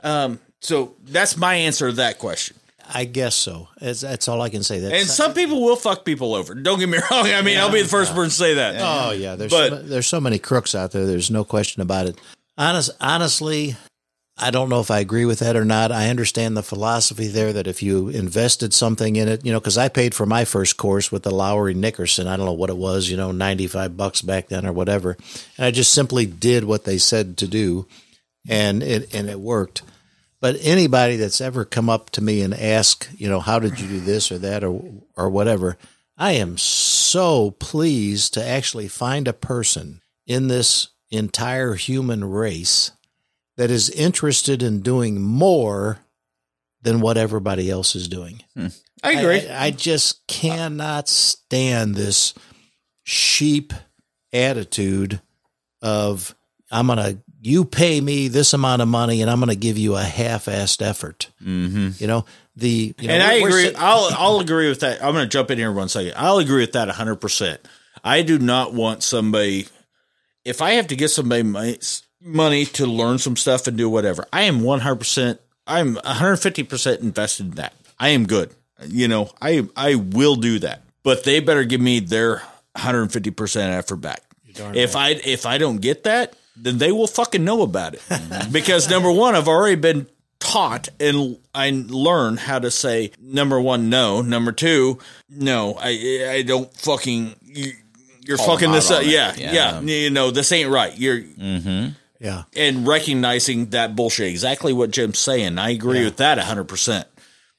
Um, so that's my answer to that question. I guess so. That's, that's all I can say. That's, And some people will fuck people over. Don't get me wrong. I mean, I'll be the first person to say that. Oh yeah, there's But- so, there's so many crooks out there. There's no question about it. Honest, honestly, I don't know if I agree with that or not. I understand the philosophy there that if you invested something in it, you know, because I paid for my first course with the Lowry Nickerson. I don't know what it was, you know, ninety five bucks back then or whatever, and I just simply did what they said to do, and it and it worked. But anybody that's ever come up to me and ask, you know, how did you do this or that or or whatever, I am so pleased to actually find a person in this entire human race that is interested in doing more than what everybody else is doing. I agree. I, I just cannot stand this sheep attitude of I'm gonna you pay me this amount of money and I'm gonna give you a half-assed effort. Mm-hmm. You know the you know, and I agree. sit- I'll I'll agree with that. I'm going to jump in here one second. I'll agree with that 100. percent I do not want somebody. If I have to get somebody my, money to learn some stuff and do whatever, I am 100. percent I'm 150 percent invested in that. I am good. You know, I I will do that, but they better give me their 150 percent effort back. If I if I don't get that, then they will fucking know about it. because number one, I've already been taught and I learn how to say number one, no. Number two, no. I I don't fucking. You, you're Call fucking this up. Yeah, Yeah. yeah, You know this ain't right. You're mm-hmm. Yeah. and recognizing that bullshit. Exactly what Jim's saying. I agree with that 100. percent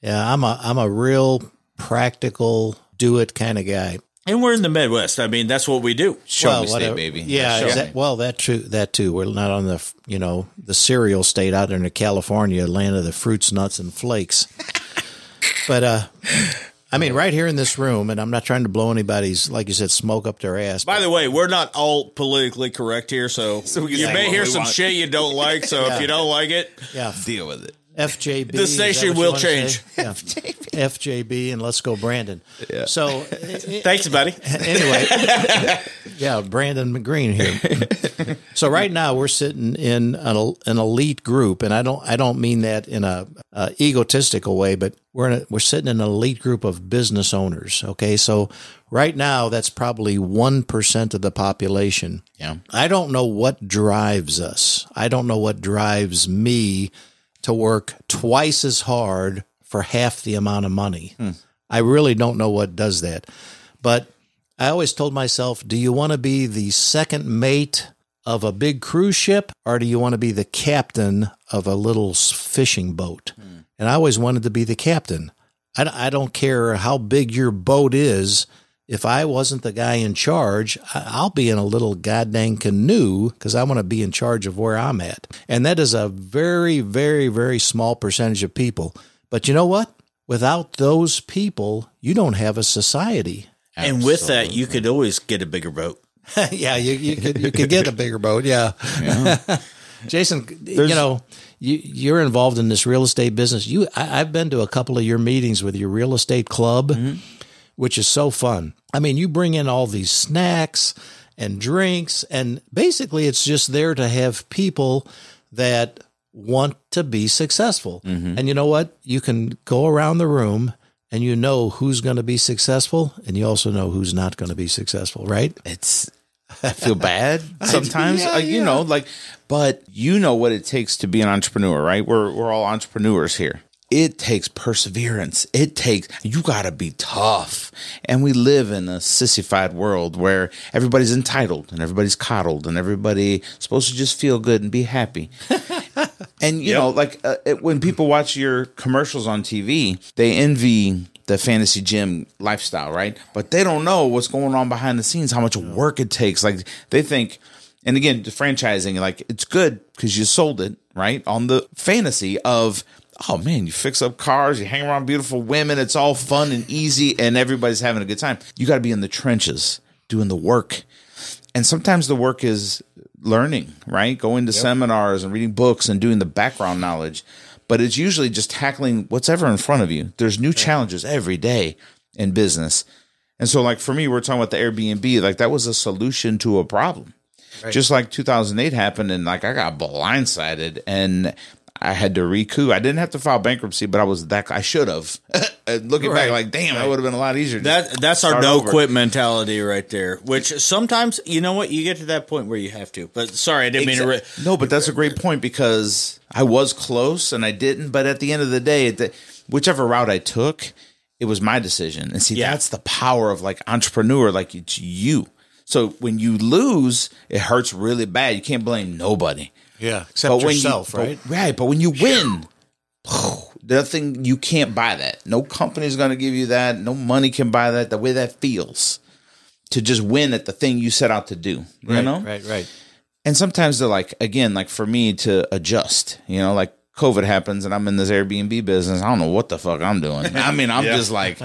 Yeah, I'm a I'm a real practical do it kind of guy. And we're in the Midwest. I mean, that's what we do. Show me whatever. state, baby. Yeah, Show exa- me. well, that true. That too. We're not on the you know the cereal state out there in California, land of the fruits, nuts, and flakes. but uh, I mean, right here in this room, and I'm not trying to blow anybody's like you said smoke up their ass. By the way, we're not all politically correct here, so, we can you may hear some want. shit you don't like. So if you don't like it, yeah, Deal with it. FJB. The is station will wanna change. Yeah. FJB, and let's go, Brandon. Yeah. So thanks, buddy. anyway, yeah, Brandon McGreen here. so right now we're sitting in an, an elite group, and I don't I don't mean that in a, uh egotistical way, but we're in a, we're sitting in an elite group of business owners. Okay, so right now that's probably one percent of the population. Yeah. I don't know what drives us. I don't know what drives me to work twice as hard for half the amount of money. I really don't know what does that. But I always told myself, do you want to be the second mate of a big cruise ship or do you want to be the captain of a little fishing boat? And I always wanted to be the captain. I, I don't care how big your boat is. If I wasn't the guy in charge, I'll be in a little goddamn canoe because I want to be in charge of where I'm at. And that is a very, very, very small percentage of people. But you know what? Without those people, you don't have a society. And with that, you could always get a bigger boat. yeah, you, you could you could get a bigger boat. Yeah, Jason, you know you you're involved in this real estate business. You, I, I've been to a couple of your meetings with your real estate club, mm-hmm. Which is so fun. I mean, you bring in all these snacks and drinks, and basically, it's just there to have people that want to be successful. And you know what? You can go around the room. And you know who's going to be successful, and you also know who's not going to be successful, right? it's I feel bad sometimes. Yeah, uh, you yeah. know, like, but you know what it takes to be an entrepreneur, right? We're we're all entrepreneurs here. It takes perseverance. It takes you got to be tough. And we live in a sissified world where everybody's entitled and everybody's coddled and everybody's supposed to just feel good and be happy. And you know, like uh, it, when people watch your commercials on TV, they envy the fantasy gym lifestyle, right? But they don't know what's going on behind the scenes, how much work it takes. Like they think, and again, the franchising, like it's good because you sold it, right? On the fantasy of, oh man, you fix up cars, you hang around beautiful women, it's all fun and easy, and everybody's having a good time. You got to be in the trenches doing the work. And sometimes the work is learning, right? Going to seminars and reading books and doing the background knowledge. But it's usually just tackling what's ever in front of you. There's new challenges every day in business. And so, like for me, we're talking about the Airbnb, like that was a solution to a problem. Just like 2008 happened, and like I got blindsided and I had to recoup. I didn't have to file bankruptcy, but I was that I should have. Looking Right. back, like damn, that would have been a lot easier. That that's our no over. quit mentality right there. Which sometimes you know what you get to that point where you have to. But sorry, I didn't mean to. Re- No, but that's a great point because I was close and I didn't. But at the end of the day, the, whichever route I took, it was my decision. And see, Yeah. that's the power of like entrepreneur. Like it's you. So when you lose, it hurts really bad. You can't blame nobody. Yeah, except yourself, you, right? But, right. But when you win, nothing you can't buy that. No company's going to give you that. No money can buy that. The way that feels to just win at the thing you set out to do. You right, know, right, right. and sometimes they're like again like for me to adjust you know like covid happens and i'm in this airbnb business i don't know what the fuck i'm doing i mean i'm just like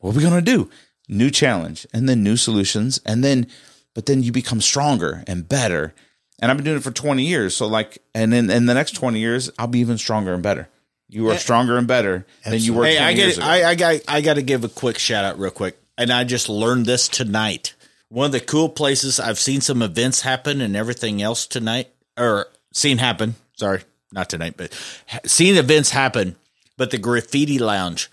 what are we gonna do new challenge and then new solutions and then but then you become stronger and better and i've been doing it for 20 years so like and then in the next 20 years i'll be even stronger and better you are stronger and better than you were Hey, 20 I get. I, I got. I got to give a quick shout out, real quick. And I just learned this tonight. One of the cool places I've seen some events happen and everything else tonight, or seen happen. Sorry, not tonight, but seen events happen. But the graffiti lounge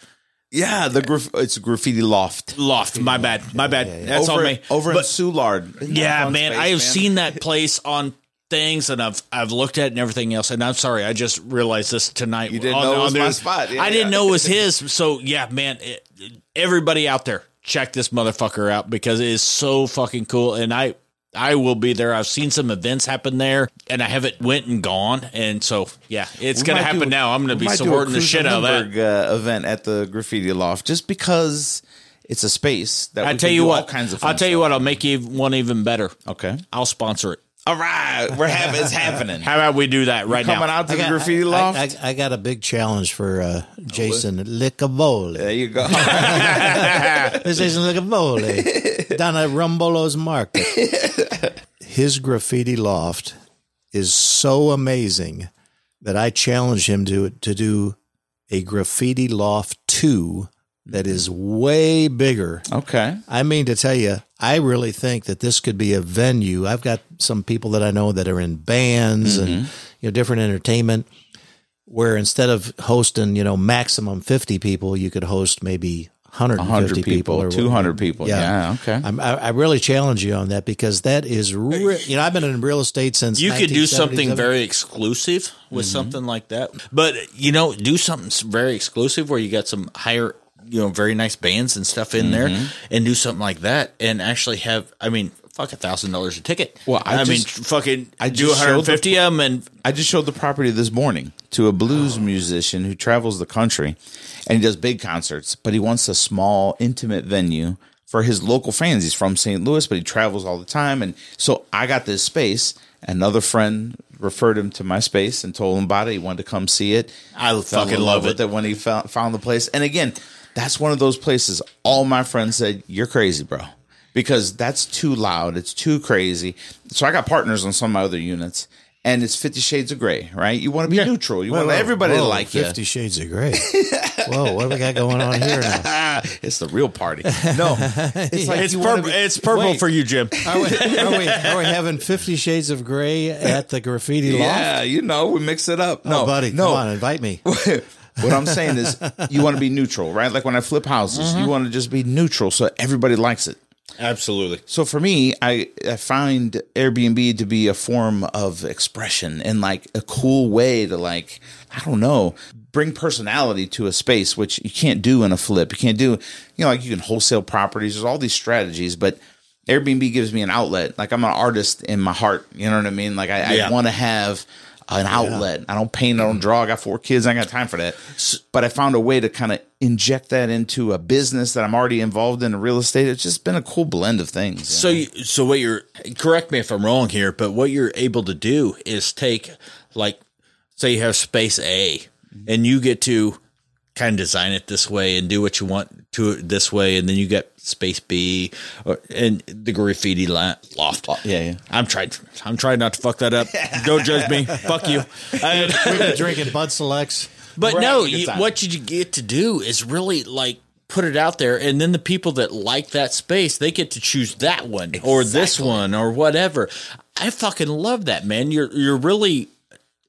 yeah the graf- it's a graffiti loft loft. My bad. My bad. That's over, on me. over in But- Soulard. Isn't that a Yeah, man, space, I have man? seen that place on things and I've I've looked at it and everything else. And I'm sorry, I just realized this tonight. You didn't know it was my spot. Yeah, I didn't yeah. know it was his. So yeah, man, it, everybody out there, check this motherfucker out because it is so fucking cool. And I I will be there. I've seen some events happen there, and I haven't went and gone. And so yeah, it's gonna happen do- now. I'm gonna be might do a supporting the shit out of that. Uh, event at the graffiti loft just because it's a space that I we tell can you do what, all kinds of. I'll tell you stuff. what, I'll make you one even better. Okay, I'll sponsor it. All right, we're having it's happening. How about we do that right now? Coming now? out to I the got, graffiti I- loft. I, I, I got a big challenge for uh, Jason LiCavoli. there you go. This Jason LiCavoli down at Rumbolo's Market. His graffiti loft is so amazing that I challenge him to to do a graffiti loft two that is way bigger. okay, I mean to tell you, I really think that this could be a venue. I've got some people that I know that are in bands and mm-hmm. you know different entertainment where instead of hosting, you know, maximum 50 people, you could host maybe 150 hundred people, people, or two hundred people. Yeah. Yeah, okay. I'm, I, I really challenge you on that because that is, re- you know, I've been in real estate since you could do something very exclusive with mm-hmm. something like that. But you know, do something very exclusive where you got some higher, you know, very nice bands and stuff in there, mm-hmm. and do something like that, and actually have. I mean, fuck a thousand dollars a ticket. Well, I mean, just- fucking, I do just one showed hundred fifty of them, and I just showed the property this morning to a blues oh. musician who travels the country and he does big concerts, but he wants a small, intimate venue for his local fans. He's from St. Louis, but he travels all the time. And so I got this space. Another friend referred him to my space and told him about it. He wanted to come see it. I fucking in love it. it when he found, found the place. And again, that's one of those places all my friends said, You're crazy, bro. Because that's too loud. It's too crazy. So I got partners on some of my other units. And it's Fifty Shades of Gray, right? You want to be neutral. You want Whoa, everybody to like you. Fifty Shades of Gray. Whoa, what do we got going on here now? It's the real party. No, it's like it's you purple. be- it's purple Wait. for you, Jim. Are we, are we, are we having Fifty Shades of Gray at the graffiti loft? Yeah, you know, we mix it up. Oh, no, oh, buddy, no. come on, invite me. What I'm saying is, you want to be neutral, right? Like when I flip houses, Mm-hmm. you want to just be neutral so everybody likes it. Absolutely. So for me, I, I find Airbnb to be a form of expression and like a cool way to like, I don't know, bring personality to a space, which you can't do in a flip. You can't do, you know, like you can wholesale properties. There's all these strategies, but Airbnb gives me an outlet. Like I'm an artist in my heart. You know what I mean? Like I, Yeah. I want to have an outlet. I don't paint. I don't mm. draw. I got four kids. I ain't got time for that. But I found a way to kind of inject that into a business that I'm already involved in, real estate. It's just been a cool blend of things. So, you, so what you're correct me if I'm wrong here, but what you're able to do is take like, say you have space A, mm-hmm. and you get to kind of design it this way and do what you want to it this way, and then you get space B or, and the graffiti la- loft. yeah, yeah. I'm trying. I'm trying not to fuck that up. Don't judge me. Fuck you. And- We've been drinking Bud Selects. but We're no, you, what you get to do is really like put it out there, and then the people that like that space, they get to choose that one or this one or whatever. I fucking love that, man. You're you're really.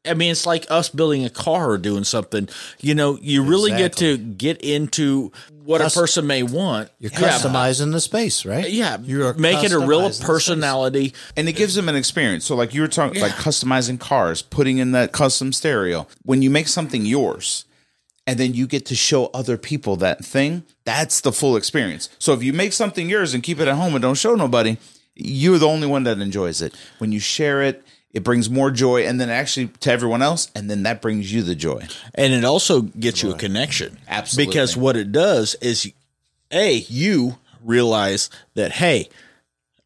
I mean, it's like us building a car or doing something. You know, you really get to get into what Cus- a person may want. You're Yeah, customizing the space, right? Yeah, You're make it a real customizing the space. personality. and it gives them an experience. So, like you were talking, like customizing cars, putting in that custom stereo. When you make something yours, and then you get to show other people that thing, that's the full experience. So, if you make something yours and keep it at home and don't show nobody, you're the only one that enjoys it. When you share it, it brings more joy, and then actually to everyone else, and then that brings you the joy. and it also gets you a connection. Absolutely. Because what it does is, a you realize that hey,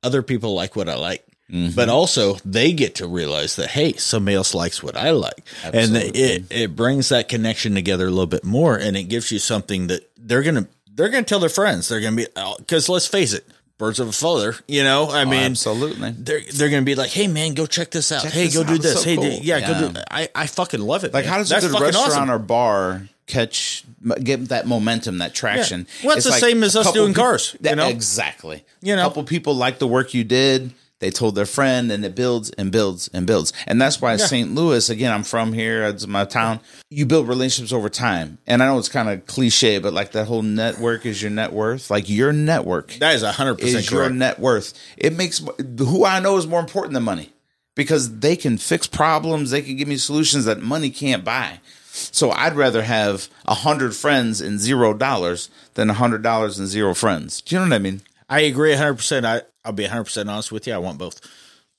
other people like what I like. Mm-hmm. But also, they get to realize that hey, somebody else likes what I like, and it it brings that connection together a little bit more, and it gives you something that they're gonna they're gonna tell their friends. They're gonna be because let's face it, birds of a feather. You know, I oh, mean, Oh, absolutely. They're they're gonna be like, hey man, go check this out. hey, this go do out. It's this. so hey, cool. do, yeah, go Yeah. do. I I fucking love it. Like, man. how does a good restaurant awesome. or bar catch get that momentum, that traction? Well, it's the same as us doing peop- cars, you know? exactly. You know? a couple people like the work you did. They told their friend, and it builds and builds and builds. And that's why St. Louis. Again, I'm from here. It's my town. You build relationships over time. And I know it's kind of cliche, but like that whole network is your net worth. Like your network That is hundred percent is your net worth. It makes who I know is more important than money because they can fix problems. They can give me solutions that money can't buy. So I'd rather have a hundred friends and zero dollars than a hundred dollars and zero friends. Do you know what I mean? I agree hundred percent. I I'll be hundred percent honest with you. I want both.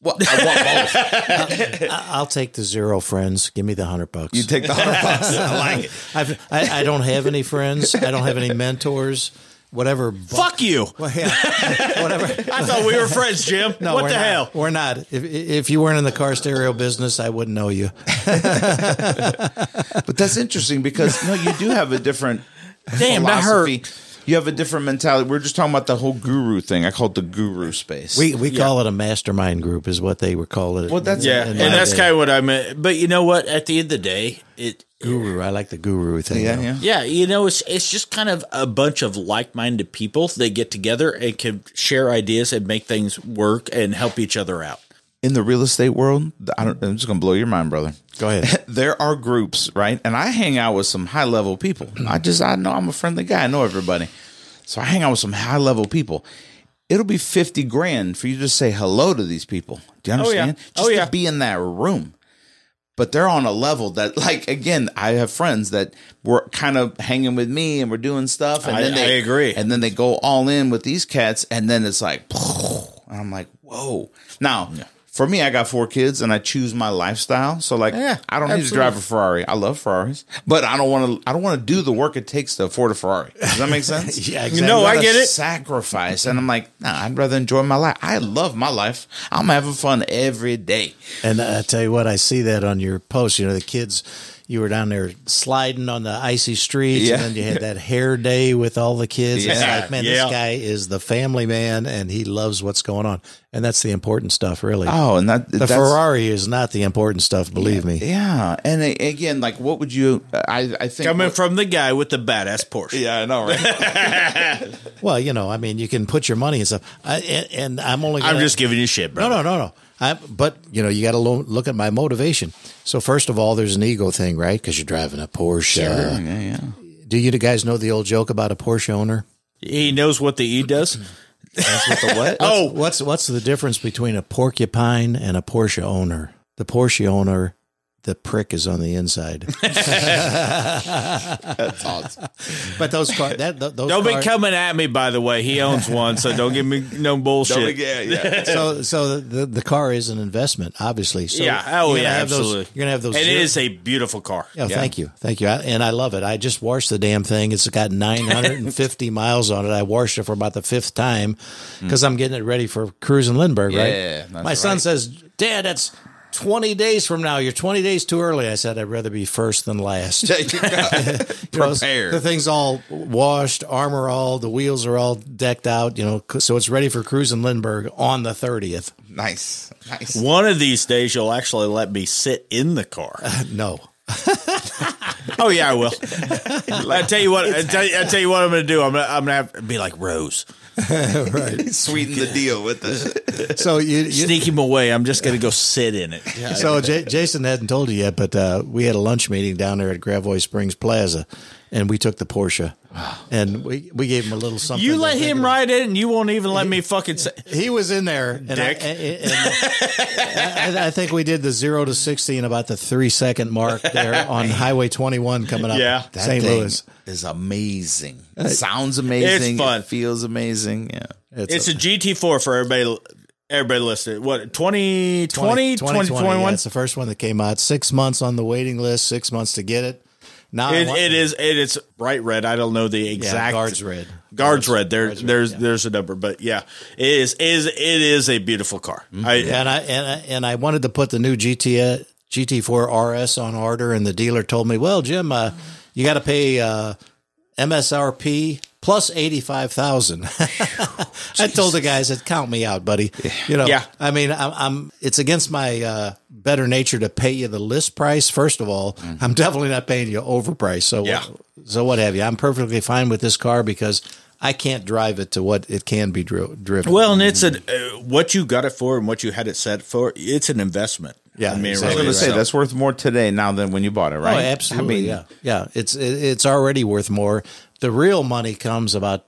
Well, I want both. I'll take the zero friends. Give me the hundred bucks. You take the hundred bucks. I like it. I've, I, I don't have any friends. I don't have any mentors. Whatever. bu- Fuck you. Well, yeah, whatever. I thought we were friends, Jim. No, what we're the not. hell? We're not. If, if you weren't in the car stereo business, I wouldn't know you. But that's interesting because no, you do have a different Damn, that hurt. Philosophy. You have a different mentality. We're just talking about the whole guru thing. I call it the guru space. We we call it a mastermind group, is what they were calling it. Well, that's- Yeah, and that's kind of what I meant. But you know what? At the end of the day, it guru. I like the guru thing. yeah, yeah. yeah, you know, it's it's just kind of a bunch of like-minded people. They get together and can share ideas and make things work and help each other out. In the real estate world, I don't, I'm just going to blow your mind, brother. Go ahead. there are groups, right? And I hang out with some high level people. Mm-hmm. I just, I know I'm a friendly guy. I know everybody. So I hang out with some high level people. It'll be 50 grand for you to say hello to these people. Do you oh, understand? Oh, Just yeah. to be in that room. But they're on a level that, like, again, I have friends that were kind of hanging with me and we're doing stuff. And I- then they I agree. And then they go all in with these cats. And then it's like, and I'm like, whoa. Now, for me, I got four kids and I choose my lifestyle. So, like, Yeah, I don't need to drive a Ferrari. I love Ferraris, but I don't want to. I don't want to do the work it takes to afford a Ferrari. Does that make sense? Yeah, exactly. You know, I get it. Sacrifice, and I'm like, nah. I'd rather enjoy my life. I love my life. I'm having fun every day. And uh, I tell you what, I see that on your post. You know, the kids, you were down there sliding on the icy streets, Yeah. and then you had that hair day with all the kids. It's Yeah. like, man, Yeah. this guy is the family man, and he loves what's going on, and that's the important stuff, really. Oh, and that the that's, Ferrari is not the important stuff, believe me. Yeah, and again, like, what would you? I I think Coming from the guy with the badass Porsche. Yeah, I know, right? Well, you know, I mean, you can put your money and stuff, I, and, and I'm only. I'm just giving you shit, bro. No, no, no, no. I, but you know, you got to lo- look at my motivation. So first of all, there's an ego thing, right? Because you're driving a Porsche. yeah, yeah. Do you guys know the old joke about a Porsche owner? He knows what the E does. That's what the what? Oh, What's what's the difference between a porcupine and a Porsche owner? The Porsche owner, the prick is on the inside. That's awesome. but those car, that th- those don't be coming at me. By the way, he owns one, so don't give me no bullshit. Don't forget, yeah. so so the the car is an investment, obviously. So yeah. Oh, you're gonna yeah. have those- Absolutely. you're gonna have those. It zero- is a beautiful car. Yeah, thank you, thank you, I, and I love it. I just washed the damn thing. It's got 950 miles on it. I washed it for about the fifth time mm. because I'm getting it ready for Cruisin' Lindbergh. Yeah, right? that's My son says, "Dad, that's 20 days from now, you're 20 days too early. I said, I'd rather be first than last. There you go. You know, Prepared. the thing's all washed, armor all, the wheels are all decked out, you know, so it's ready for Cruisin' Lindbergh on the 30th. nice, nice. One of these days, you'll actually let me sit in the car. No. Oh yeah, I will. I tell you what. I tell you, I tell you what I'm going to do. I'm going to I'm going to have to be like Rose, Sweeten the deal with the. So you, you sneak him away. I'm just going to go sit in it. so J- Jason hadn't told you yet, but uh, we had a lunch meeting down there at Gravois Springs Plaza, and we took the Porsche, and we, we gave him a little something. You let him ride it, and you won't even let me fucking say. He was in there, and, I, Dick. and- and- I, I think we did the zero to sixty in about the three second mark there on Highway twenty one coming up. Yeah. That St. thing Louis. is amazing. It sounds amazing. It's fun. It feels amazing. Yeah. It's a GT4 for everybody. Everybody listed. What 2020, 20, 2021? Yeah, it's the first one that came out. Six months on the waiting list. Six months to get it. Now It, it is. It is bright red. I don't know the yeah, exact guards red. Guards red. There, Guards red, there's yeah. there's a number, but yeah, it is is it is a beautiful car. Mm-hmm. I, and I and I, and I wanted to put the new GT GT4 RS on order, and the dealer told me, "Well, Jim, uh, you got to pay uh, MSRP plus eighty five thousand. I told the guy, I said, "Count me out, buddy." You know, Yeah. I mean, I'm, I'm it's against my uh, better nature to pay you the list price. First of all, I'm definitely not paying you overpriced. So, Yeah. so what have you? I'm perfectly fine with this car because. I can't drive it to what it can be dri- driven. well, and it's a uh, what you got it for and what you had it set for. It's an investment. Yeah, I mean, exactly. I was really, going to say that's worth more today now than when you bought it, right? Oh, absolutely. I mean, yeah, yeah. It's it, it's already worth more. The real money comes about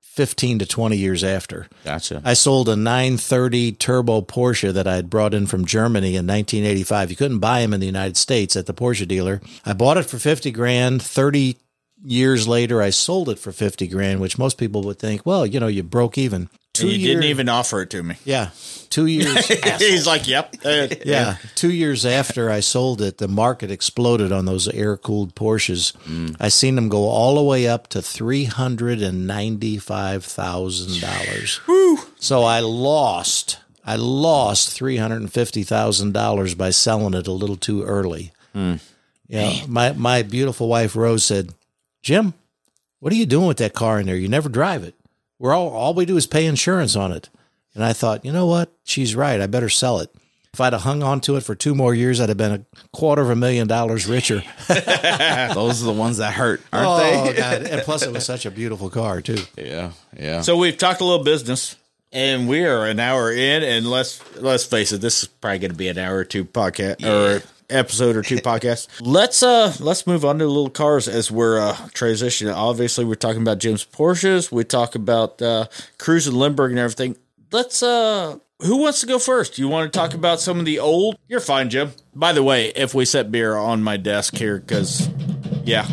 fifteen to twenty years after. Gotcha. I sold a 930 turbo Porsche that I had brought in from Germany in 1985. You couldn't buy them in the United States at the Porsche dealer. I bought it for 50 grand. 30 years later, I sold it for 50 grand, which most people would think, well, you know, you broke even. And you didn't even offer it to me. Yeah, two years. He's like, "Yep, uh, Yeah. Two years after I sold it, the market exploded on those air cooled Porsches. I seen them go all the way up to three hundred and ninety five thousand dollars. So I lost. I lost three hundred and fifty thousand dollars by selling it a little too early. Yeah. My my beautiful wife Rose said, Jim, what are you doing with that car in there? You never drive it. We're all all we do is pay insurance on it. And I thought, you know what? She's right. I better sell it. If I'd have hung on to it for two more years, I'd have been a quarter of a million dollars richer. Those are the ones that hurt, aren't oh they? God! And plus, it was such a beautiful car too. Yeah, yeah. So we've talked a little business, and we are an hour in. And let's let's face it, this is probably going to be an hour or two podcast or episode or two podcast. Let's uh let's move on to little cars as we're uh transitioning. Obviously, we're talking about Jim's Porsches. We talk about uh Cruisin' Lindbergh and everything. Let's uh. Who wants to go first? You want to talk about some of the old? You're fine, Jim. By the way, if we set beer on my desk here, because yeah,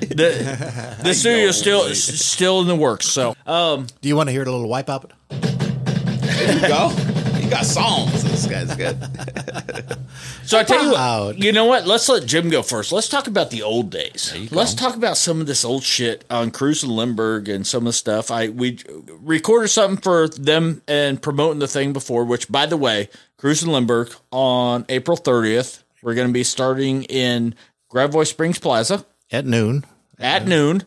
the the studio's still still in the works. So, um, Do you want to hear the little wipeout? There you go. You got songs. This guy's good. So I tell you what, you know what? Let's let Jim go first. Let's talk about the old days. Let's talk about some of this old shit on Cruisin' Lindbergh and some of the stuff. I we recorded something for them and promoting the thing before. Which, by the way, Cruisin' Lindbergh on April thirtieth. We're going to be starting in Gravois Springs Plaza At noon. at noon,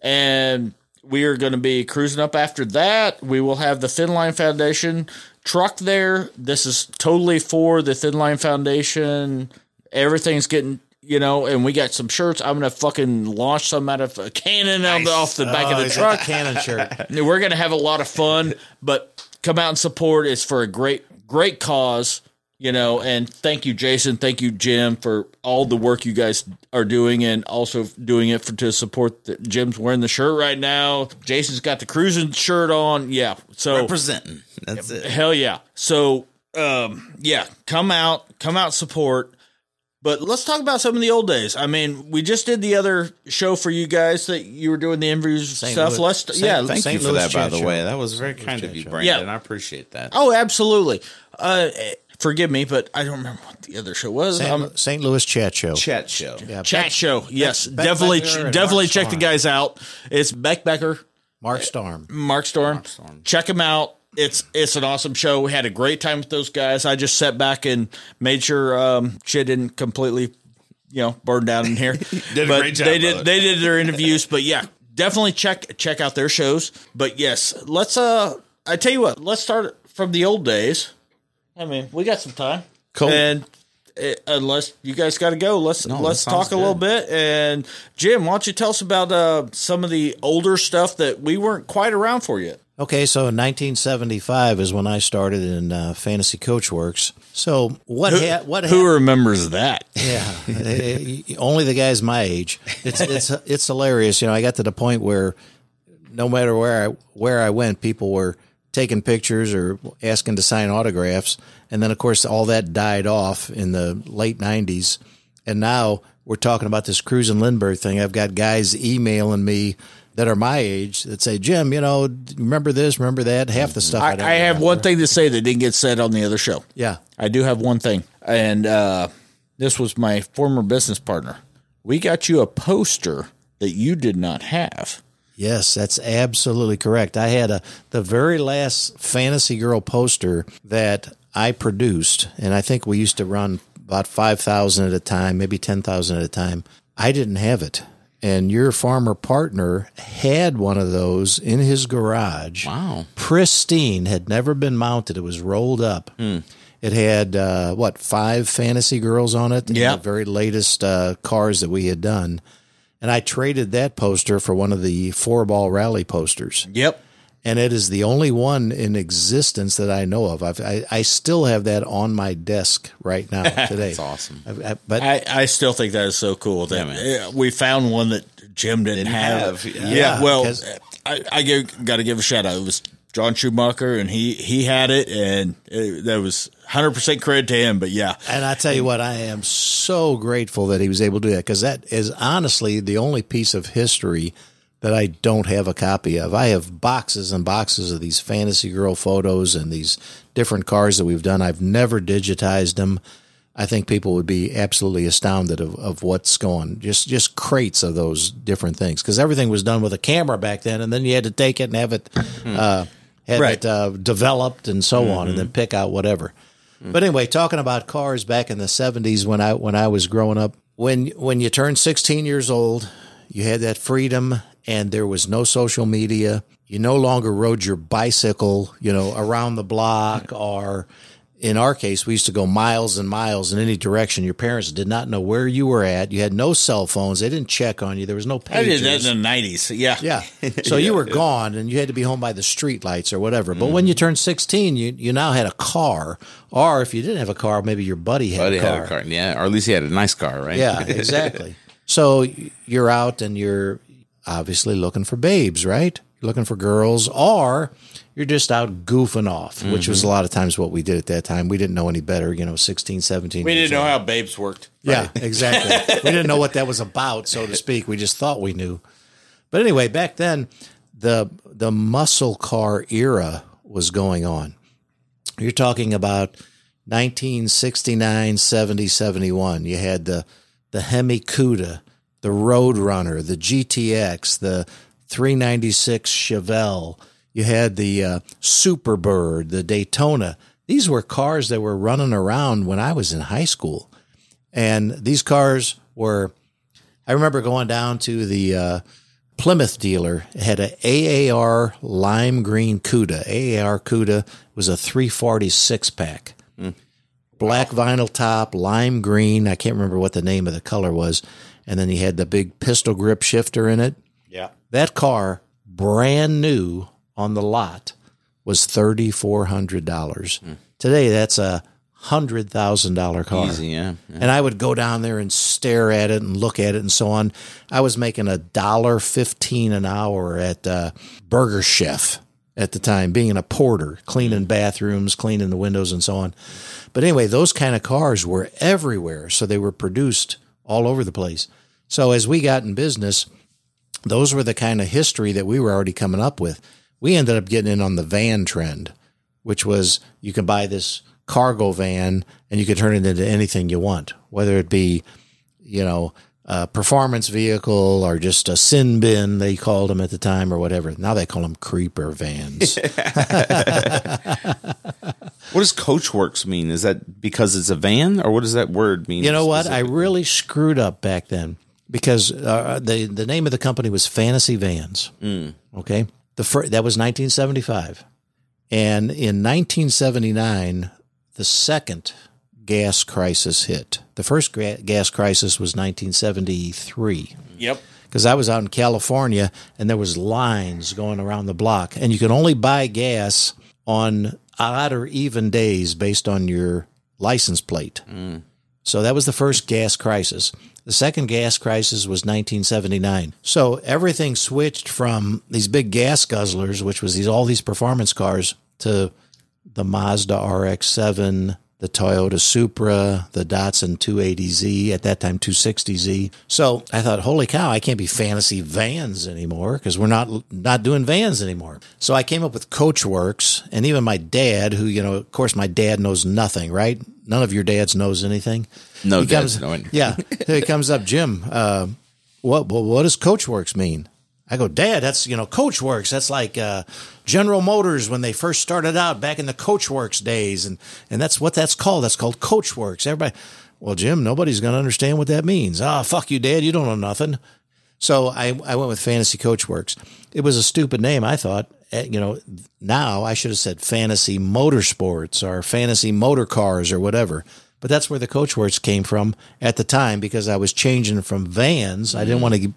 and we are going to be cruising up after that. We will have the Thin Line Foundation truck there. This is totally for the Thin Line Foundation. Everything's getting, you know, and we got some shirts. I'm going to fucking launch some out of a cannon out the- off the back Oh, of the oh, truck. cannon shirt. We're going to have a lot of fun, but come out and support. It's for a great, great cause, you know. And thank you, Jason. Thank you, Jim, for all the work you guys are doing, and also doing it for to support. The, Jim's wearing the shirt right now. Jason's got the cruising shirt on. Yeah, so Representing. That's it. hell yeah. So um, yeah, come out, come out, support. But let's talk about some of the old days. I mean, we just did the other show for you guys that you were doing the interviews St. stuff. Louis- Let's St. yeah, Thank St. you for Louis that, by the Show. way. That was very kind of you, Show. Brandon. Yeah. I appreciate that. Oh, absolutely. Uh, forgive me, but I don't remember what the other show was. St. Um, St. Louis Chat Show. Chat show. Yeah, chat Beck- show. Yes, Beck definitely, Becker and definitely Mark check the guys out. It's Beck Becker, Mark Storm. Mark Storm. Storm. Check them out. it's it's an awesome show. We had a great time with those guys. I just sat back and made sure um, shit didn't completely, you know, burn down in here. Did a great job, They did brother. they did their interviews, but yeah, definitely check check out their shows. But yes, let's uh, I tell you what, let's start from the old days. I mean, we got some time. Cool. And uh, unless you guys got to go, let's No, let's talk a little bit. And Jim, why don't you tell us about uh, some of the older stuff that we weren't quite around for yet? Okay, so 1975 is when I started in uh, Fantasy Coachworks. So what? Ha- what? Who remembers that? Yeah, eh, only the guys my age. It's it's it's hilarious. You know, I got to the point where no matter where I where I went, people were taking pictures or asking to sign autographs, and then of course all that died off in the late '90s, and now we're talking about this Cruisin' Lindbergh thing. I've got guys emailing me that are my age that say, "Jim, you know, remember this, remember that." Half the stuff I, I, I have remember. one thing to say that didn't get said on the other show. Yeah. I do have one thing, and uh, this was my former business partner. We got you a poster that you did not have. Yes, that's absolutely correct. I had a the very last Fantasy Girl poster that I produced, and I think we used to run about five thousand at a time, maybe ten thousand at a time. I didn't have it, and your farmer partner had one of those in his garage. Wow. pristine, had never been mounted. It was rolled up. It had uh, what five fantasy girls on it. Yeah. the very latest uh, cars that we had done, and I traded that poster for one of the four ball rally posters, Yep. and it is the only one in existence that I know of. I've, I I still have that on my desk right now today. That's awesome. I, I, but I, I still think that is so cool that man. uh, we found one that Jim didn't, Didn't have. have, Yeah, yeah. well, 'cause- I, I got to give a shout out. It was John Schumacher, and he he had it, and it, that was hundred percent credit to him. But yeah, And I tell you what, I am so grateful that he was able to do that because that is honestly the only piece of history that I don't have a copy of. I have boxes and boxes of these fantasy girl photos and these different cars that we've done. I've never digitized them. I think people would be absolutely astounded of, of what's going. Just just crates of those different things because everything was done with a camera back then, and then you had to take it and have it uh, have Right. it uh, developed and so on, and then pick out whatever. Mm. But anyway, talking about cars back in the seventies when I when I was growing up, when when you turned sixteen years old, you had that freedom and there was no social media. You no longer rode your bicycle, you know, around the block or in our case, we used to go miles and miles in any direction. Your parents did not know where you were at. You had no cell phones. They didn't check on you. There was no pages. that in the nineties. Yeah, Yeah. So you were gone and you had to be home by the street lights or whatever. But when you mm-hmm. turned 16, you, you now had a car. Or if you didn't have a car, maybe your buddy had Buddy a car. had a car, yeah, or at least he had a nice car, right? Yeah, exactly. so you're out and you're obviously looking for babes, right? You're looking for girls, or you're just out goofing off, which was a mm-hmm. lot of times what we did at that time. We didn't know any better, you know, 16, 17. we didn't know old. how babes worked. Yeah, exactly. we didn't know what that was about, so to speak. We just thought we knew. But anyway, back then, the the muscle car era was going on. You're talking about 1969, 70, 71. You had the the Hemi Cuda, the Roadrunner, the GTX, the 396 Chevelle. You had the uh, Superbird, the Daytona. These were cars that were running around when I was in high school. And these cars were, I remember going down to the uh, Plymouth dealer. It had a AAR lime green Cuda. AAR Cuda was a 340 six pack. Black vinyl top, lime green. I can't remember what the name of the color was. And then he had the big pistol grip shifter in it. Yeah, That car, brand new on the lot, was thirty four hundred dollars. Today, that's a hundred thousand dollar car. Easy, yeah. yeah. And I would go down there and stare at it and look at it and so on. I was making a dollar fifteen an hour at uh, Burger Chef at the time, being a porter, cleaning bathrooms, cleaning the windows, and so on. But anyway, those kind of cars were everywhere, so they were produced all over the place. So as we got in business, those were the kind of history that we were already coming up with. We ended up getting in on the van trend, which was you can buy this cargo van and you can turn it into anything you want, whether it be, you know, a performance vehicle or just a sin bin, they called them at the time or whatever. Now they call them creeper vans. What does Coachworks mean? Is that because it's a van, or what does that word mean? You know what? I really screwed up back then because uh, the the name of the company was Fantasy Vans. Okay, the that was 1975, and in 1979, the second gas crisis hit. The first gas crisis was 1973 Yep. because I was out in California and there was lines going around the block, and you could only buy gas on odd or even days based on your license plate. Mm. So that was the first gas crisis. The second gas crisis was 1979. So everything switched from these big gas guzzlers, which was these all these performance cars, to the Mazda RX-7, the Toyota Supra, the Datsun 280Z, at that time 260Z. So I thought, holy cow, I can't be fantasy vans anymore because we're not not doing vans anymore. So I came up with Coachworks, and even my dad, who you know, of course, my dad knows nothing, right? None of your dads knows anything. No He dads comes, anything. Yeah, he comes up, Jim. Uh, what what does Coachworks mean? I go, Dad, that's you know Coachworks. That's like uh, General Motors when they first started out back in the Coachworks days, and and that's what that's called. That's called Coachworks. Everybody, well, Jim, nobody's going to understand what that means. Ah, fuck you, Dad. You don't know nothing. So I I went with Fantasy Coachworks. It was a stupid name, I thought. Eh, You know, now I should have said Fantasy Motorsports or Fantasy Motor Cars or whatever. But that's where the Coachworks came from at the time because I was changing from vans. I didn't want to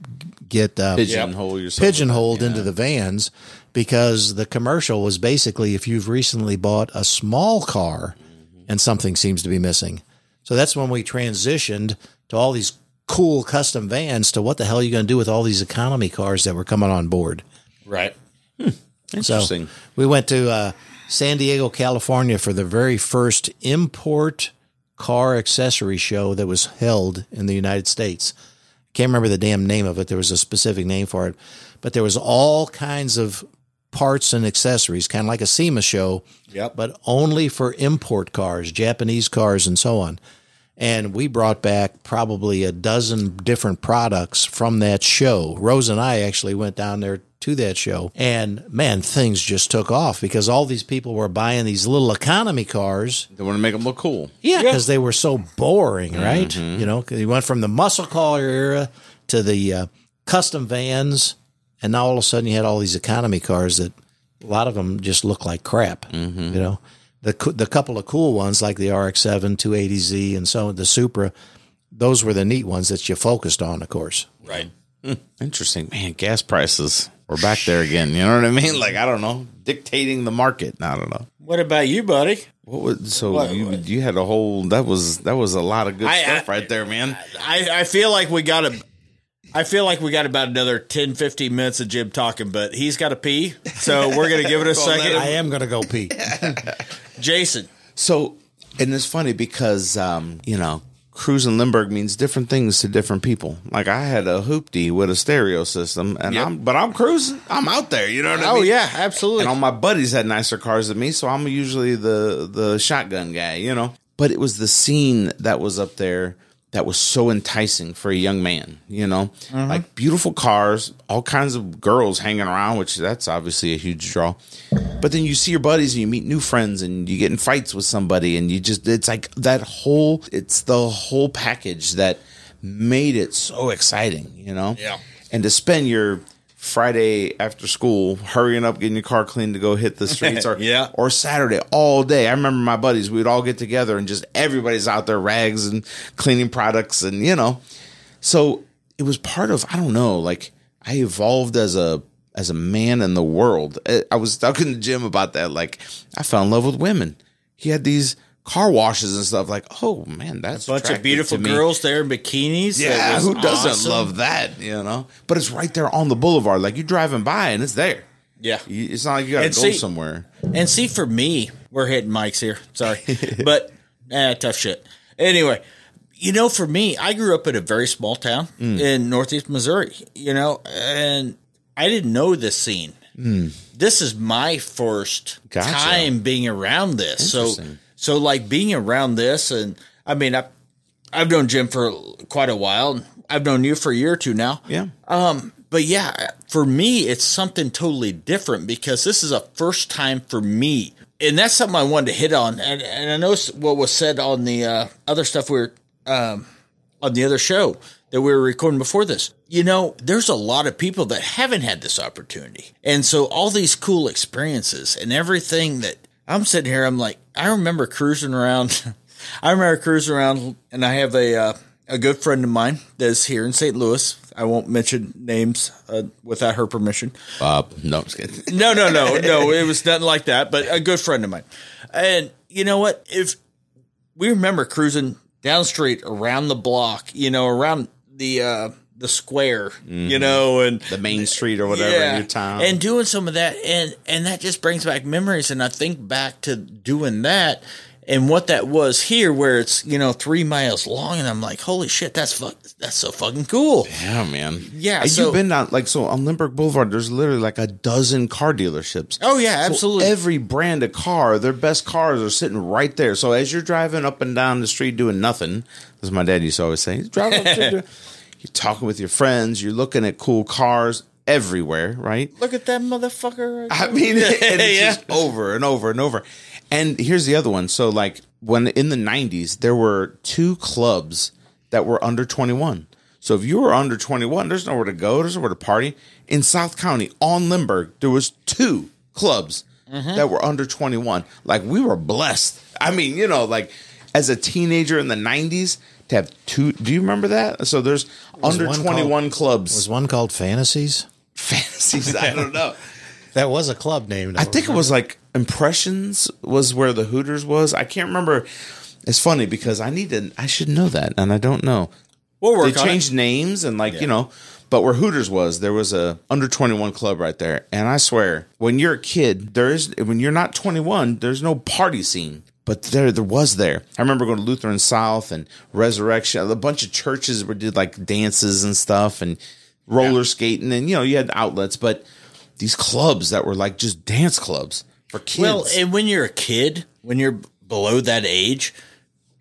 get uh, pigeonhole yourself. pigeonholed into the vans because the commercial was basically if you've recently bought a small car and something seems to be missing. So that's when we transitioned to all these cool custom vans to what the hell are you going to do with all these economy cars that were coming on board. Right. Interesting. So we went to uh, San Diego, California for the very first import car accessory show that was held in the United States. I can't remember the damn name of it. There was a specific name for it, but there was all kinds of parts and accessories, kind of like a SEMA show, Yep. but only for import cars, Japanese cars, and so on. And we brought back probably a dozen different products from that show. Rose and I actually went down there to that show. And man, things just took off because all these people were buying these little economy cars. They want to make them look cool. Yeah, because they were so boring, right? You know, 'cause you went from the muscle car era to the uh, custom vans, and now all of a sudden you had all these economy cars that a lot of them just look like crap. You know, the the couple of cool ones like the RX-7, 280Z, and so on, the Supra, those were the neat ones that you focused on, of course. Right. Hmm. Interesting, man. Gas prices. We're back there again. You know what I mean? Like I don't know, dictating the market. I don't know. What about you, buddy? What was, so What- you what? you had a whole that was that was a lot of good I- stuff I- right there, man. I, I feel like we got a. I feel like we got about another 10, 15 minutes of Jim talking, but he's got to pee. So we're going to give it a second. I am going to go pee. Jason. So, and it's funny because um, you know, cruising Lindbergh means different things to different people. Like I had a hoopty with a stereo system, and Yep. I'm but I'm cruising. I'm out there. You know what I Oh, yeah, absolutely. And all my buddies had nicer cars than me, so I'm usually the the shotgun guy. You know, but it was the scene that was up there that was so enticing for a young man. You know, like beautiful cars, all kinds of girls hanging around, which that's obviously a huge draw. But then you see your buddies and you meet new friends and you get in fights with somebody and you just it's like that whole it's the whole package that made it so exciting, you know? Yeah. And to spend your Friday after school hurrying up getting your car clean to go hit the streets or Yeah. or Saturday all day. I remember my buddies, we would all get together and just everybody's out there rags and cleaning products and you know. So it was part of I don't know, like I evolved as a as a man in the world. I- I was talking to Jim about that. Like I fell in love with women. He had these car washes and stuff. Like, oh man, that's a bunch of beautiful girls there in bikinis. Yeah, who doesn't awesome. love that? You know, but it's right there on the boulevard. Like you're driving by and it's there. Yeah. It's not like you got to go see- somewhere. And see, for me, we're hitting mics here. Sorry, but eh, tough shit. Anyway, you know, for me, I grew up in a very small town Mm. in Northeast Missouri. You know, and I didn't know this scene. This is my first Mm. Gotcha. time being around this. So, so like being around this, and I mean, I I've known Jim for quite a while. I've known you for a year or two now. Yeah. Um, but yeah, for me, it's something totally different because this is a first time for me. And that's something I wanted to hit on. And, and I know what was said on the uh, other stuff we were, um, on the other show that we were recording before this. You know, there's a lot of people that haven't had this opportunity. And so all these cool experiences and everything that I'm sitting here, I'm like, I remember cruising around. I remember cruising around and I have a, uh, a good friend of mine that's here in St. Louis. I won't mention names uh, without her permission. Bob. No, I'm just kidding. No, no, no, no. It was nothing like that. But a good friend of mine. And you know what? If we remember cruising down the street around the block, you know, around the uh, the square, you know, and The main street or whatever in your town. and doing some of that, and and that just brings back memories. And I think back to doing that and what that was here, where it's you know three miles long, and I'm like, holy shit, that's fuck, that's so fucking cool. yeah, man. Yeah, And so- you've been on like so on Lindbergh Boulevard. There's literally like a dozen car dealerships. Oh yeah, So absolutely. every brand of car, their best cars are sitting right there. So as you're driving up and down the street doing nothing, as my dad used to always say, driving up street, you're talking with your friends, you're looking at cool cars everywhere, right? Look at that motherfucker. I mean, and it's Yeah. just over and over and over. And here's the other one. So, like, when in the 90s, there were two clubs that were under 21. So, if you were under 21, there's nowhere to go, there's nowhere to party. In South County, on Lindbergh, there was two clubs mm-hmm. that were under 21. Like, we were blessed. I mean, you know, like, as a teenager in the 90s, to have two. Do you remember that? So, there's under one 21 clubs. Was one called Fantasies? fantasies. I don't know. That was a club named. I think it was like Impressions was where the Hooters was. I can't remember. It's funny because I need to. I should know that, and I don't know. We'll work they on it. changed names and like you know, but where Hooters was, there was a under twenty one club right there, and I swear, when you're a kid, there is when you're not twenty one, there's no party scene. But there, there was there. I remember going to Lutheran South and Resurrection. A bunch of churches where did like dances and stuff and roller skating, and you know you had outlets, but these clubs that were like just dance clubs for kids. Well, and when you're a kid, when you're below that age,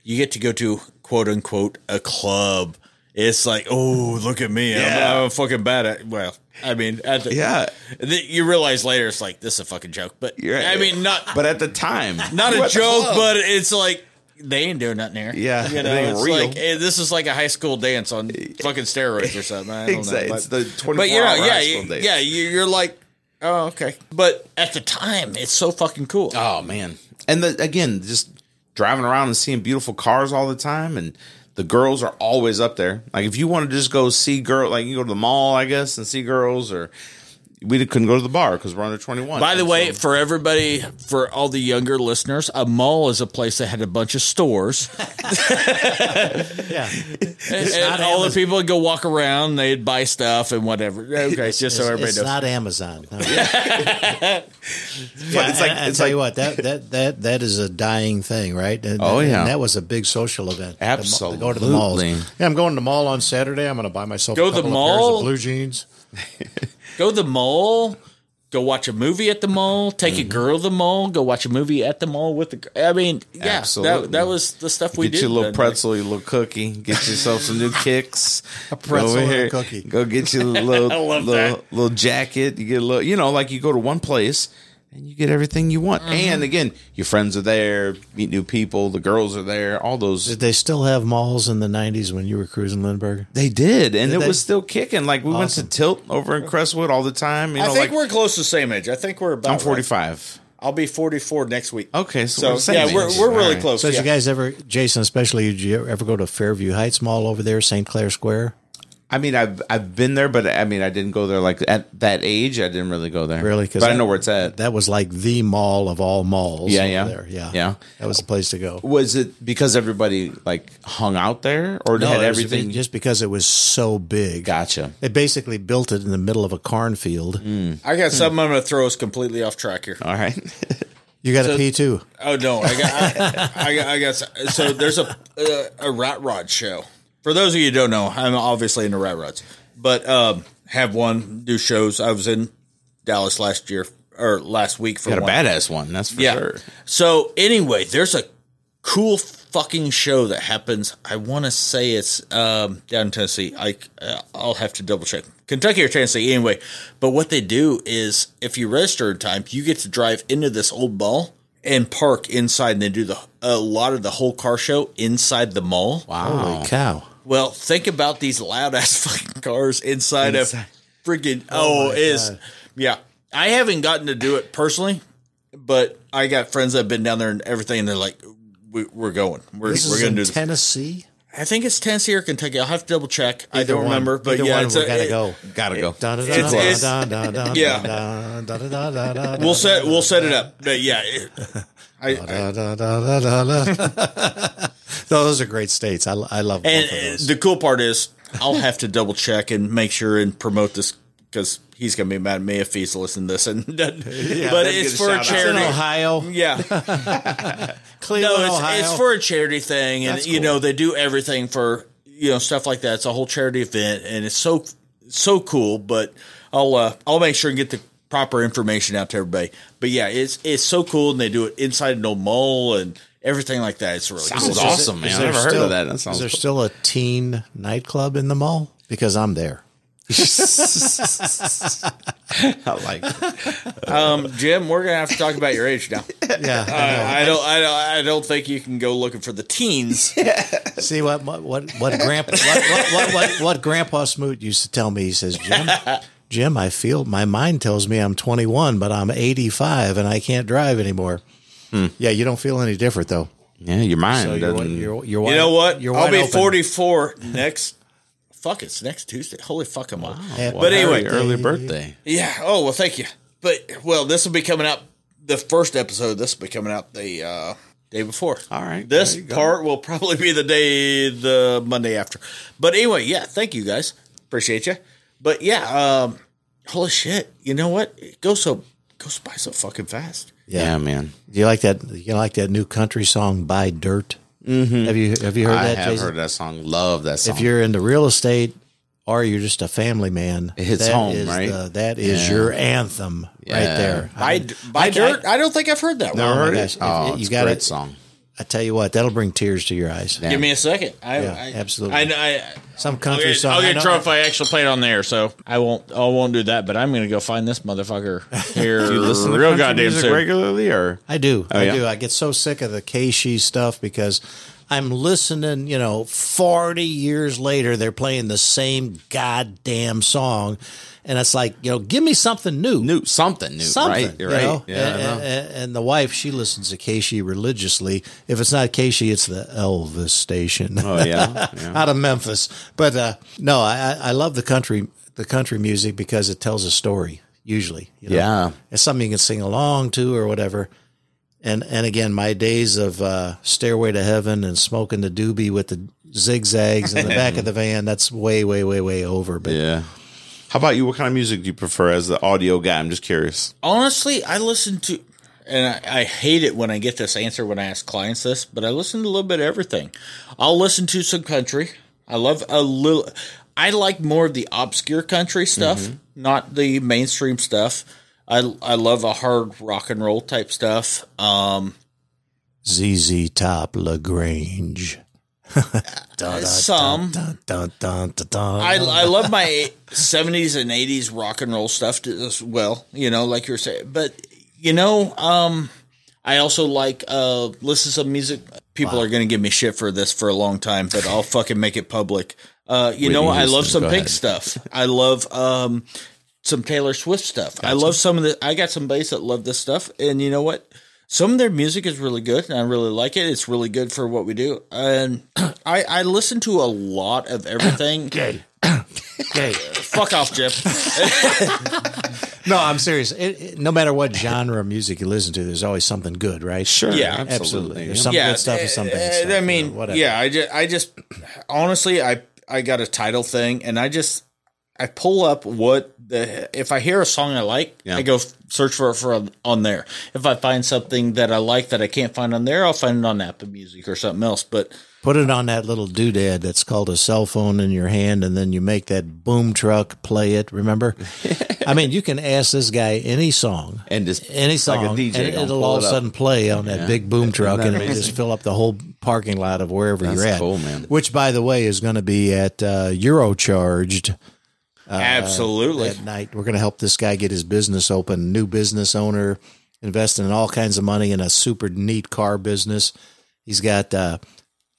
you get to go to quote unquote a club. It's like, oh, look at me. Yeah. I'm, I'm fucking bad at, well, I mean, at the, Yeah. the- you realize later it's like, this is a fucking joke. But You're- I mean, not, but at the time, not a joke, but it's like, they ain't doing nothing here. Yeah, you know, it's real. like eh, this is like a high school dance on fucking steroids or something. I don't Exactly. know, It's the 24 But know, hour yeah, you- days. yeah, you- you're like, oh, okay. But at the time, it's so fucking cool. Oh man! And the, again, just driving around and seeing beautiful cars all the time, and the girls are always up there. Like if you want to just go see girl, like you go to the mall, I guess, and see girls, or we couldn't go to the bar because we're under twenty one. By the way, for everybody, for all the younger listeners, a mall is a place that had a bunch of stores. yeah. and not all the people would go walk around, they'd buy stuff and whatever. Okay, just so everybody it's knows. not Amazon. No. it's like I, I it's tell like you what, that, that that that is a dying thing, right? And, Oh, yeah. and that was a big social event. The to go to the Absolutely. malls. Yeah, I'm going to the mall on Saturday. I'm going to buy myself Go a to the couple of pairs mall? of blue jeans. Go to the mall, go watch a movie at the mall, take Mm-hmm. a girl to the mall, go watch a movie at the mall with the. gr- I mean, yeah, Absolutely. that, that was the stuff we get did. you a little then. pretzel, your little cookie, get yourself some new kicks. a pretzel and a cookie. Go get you a little I love little, that. little jacket. You get a little, you know, like you go to one place and you get everything you want. Mm-hmm. And again, your friends are there, meet new people, the girls are there, all those. Did they still have malls in the 90s when you were cruising Lindbergh? They did, and Did it they? was still kicking. Like we Awesome. went to Tilt over in Crestwood all the time. You I think like we're close to the same age. I think we're about. I'm right. 45. I'll be 44 next week. Okay, so, So, we're the same yeah, we're, we're really All right. close. So did yeah. you guys ever, Jason, especially, did you ever go to Fairview Heights Mall over there, St. Clair Square? I mean, I've I've been there, but I mean, I didn't go there like at that age. I didn't really go there. Really? because I know where it's at. That was like the mall of all malls. Yeah, over yeah. there. yeah, Yeah. That was the place to go. Was it because everybody like hung out there, or No, had everything? just because it was so big. gotcha. They basically built it in the middle of a cornfield. Hmm. I got hmm. something I'm going to throw us completely off track here. All right. You got to So- pee too. Oh no, I got, I, I got, I got. So there's a a, a rat rod show. For those of you who don't know, I'm obviously into rat rods, but um, have one do shows. I was in Dallas last year or last week for Got a badass one, that's for yeah. sure. So anyway, there's a cool fucking show that happens. I want to say it's um, down in Tennessee. I uh, I'll have to double check Kentucky or Tennessee anyway. But what they do is, if you register in time, you get to drive into this old mall and park inside, and they do the a lot of the whole car show inside the mall. Holy cow! Well, think about these loud ass fucking cars inside, Inside. of freaking. Oh, my is God. yeah. I haven't gotten to do it personally, but I got friends that have been down there and everything, and they're like, we, "We're going. We're This we're gonna in do this." Tennessee. I think it's Tennessee or Kentucky. I'll have to double check. I don't one. remember, but Either yeah, one, it's we a- gotta it- go. Gotta go. Yeah. We'll set we'll set it up. But yeah, it, I, I Those are great states. I, I love both and of those. the cool part is I'll have to double check and make sure and promote this because he's gonna be mad at me if he's listening to this. And but it's a for a shout out. It's in charity. Ohio, Yeah, Cleveland, no, it's, Ohio. it's for a charity thing, and That's you know they do everything for you know stuff like that. It's a whole charity event, and it's so so cool. But I'll uh, I'll make sure and get the proper information out to everybody. But yeah, it's it's so cool, and they do it inside an old mall and everything like that. It's really Sounds cool. awesome, man. Is I've never heard still- of that. That Is sounds there cool. still a teen nightclub in the mall? Because I'm there. I like it. Um, Jim, we're gonna have to talk about your age now. Yeah. I, I don't, I don't, I don't think you can go looking for the teens. See what what what, what grandpa what, what, what, what, what grandpa Smoot used to tell me. He says, Jim, Jim, I feel my mind tells me I'm 21, but I'm 85 and I can't drive anymore. Yeah, you don't feel any different though. Yeah, your mind So you're, doesn't. you're, you're You wide- know what? You're I'll be open. 44 next. Fuck, it's next Tuesday. Holy fuck, I'm on. Happy But anyway, Happy early birthday. Yeah. Oh well, thank you. But well, this will be coming out the first episode. This will be coming out the uh, day before. All right, This there go. part will probably be the day the Monday after. But anyway, yeah. Thank you guys. Appreciate you. But yeah, um, holy shit. You know what? It goes so goes by so fucking fast. Yeah, man. Do you like that? You like that new country song "Buy Dirt"? Mm-hmm. Have you have you heard I that? I have Jason? heard that song. Love that song. If you're into real estate or you're just a family man, It hits that home, is right? the- that is Yeah. your anthem right there. By I- by I- dirt. I, don't think I've heard that. Never one. heard gosh, it. Oh, if- it's you a gotta- great song. I tell you what, that'll bring tears to your eyes. Yeah. Give me a second. I, Yeah, I absolutely. I, I, Some I'll country get, song. I'll get know- drunk if I actually play it on there, so I won't. I won't do that. But I'm going to go find this motherfucker here. Do you listen to real country goddamn music soon. regularly, or I do. Oh, I yeah? do. I get so sick of the KSHE stuff because I'm listening, you know, 40 years later, they're playing the same goddamn song. And it's like, you know, give me something new. new something new, Something, right? you right. know? Yeah, and, and- and the wife, she listens to KSHE religiously. If it's not KSHE, it's the Elvis station. oh yeah, yeah. out of Memphis. But uh, no, I, I I love the country the country music because it tells a story. Usually, you know? Yeah. it's something you can sing along to or whatever. And and again, my days of uh, Stairway to Heaven and smoking the doobie with the zigzags in the back of the van that's way way way way over. But yeah. How about you? What kind of music do you prefer as the audio guy? I'm just curious. Honestly, I listen to, and I, I hate it when I get this answer when I ask clients this, but I listen to a little bit of everything. I'll listen to some country. I love a little. I like more of the obscure country stuff, not the mainstream stuff. I I love a hard rock and roll type stuff. Um, ZZ Top La Grange. some. I, I love my 70s and 80s rock and roll stuff as well, you know, like you were saying. But, you know, um, I also like uh, listen to some music. People are going to give me shit for this for a long time, but I'll fucking make it public. Uh, you know, I love some Pink stuff. I love um, some Taylor Swift stuff. I love some of the. I got some bass that love this stuff, and you know what? Some of their music is really good, and I really like it. It's really good for what we do, and I I listen to a lot of everything. Okay. Fuck off, Jeff. No, I'm serious. It, it- no matter what genre of music you listen to, there's always something good, right? Sure. Yeah, absolutely. absolutely. There's some good stuff and some bad stuff. I you mean, know, whatever. yeah, I just, I just, honestly, I, I got a Tidal thing, and I just, I pull up what the if I hear a song I like, Yeah. I go f- search for it for on, on there. If I find something that I like that I can't find on there, I'll find it on Apple Music or something else. But Put it on that little doodad that's called a cell phone in your hand, and then you make that boom truck play it. Remember? I mean, you can ask this guy any song, And just any song, like a DJ and it'll all of a sudden play on that big boom truck, and it'll just fill up the whole parking lot of wherever That's you're at. cool, man. Which, by the way, is going to be at uh, Eurocharged absolutely, at night. We're going to help this guy get his business open. New business owner, investing in all kinds of money in a super neat car business. He's got uh,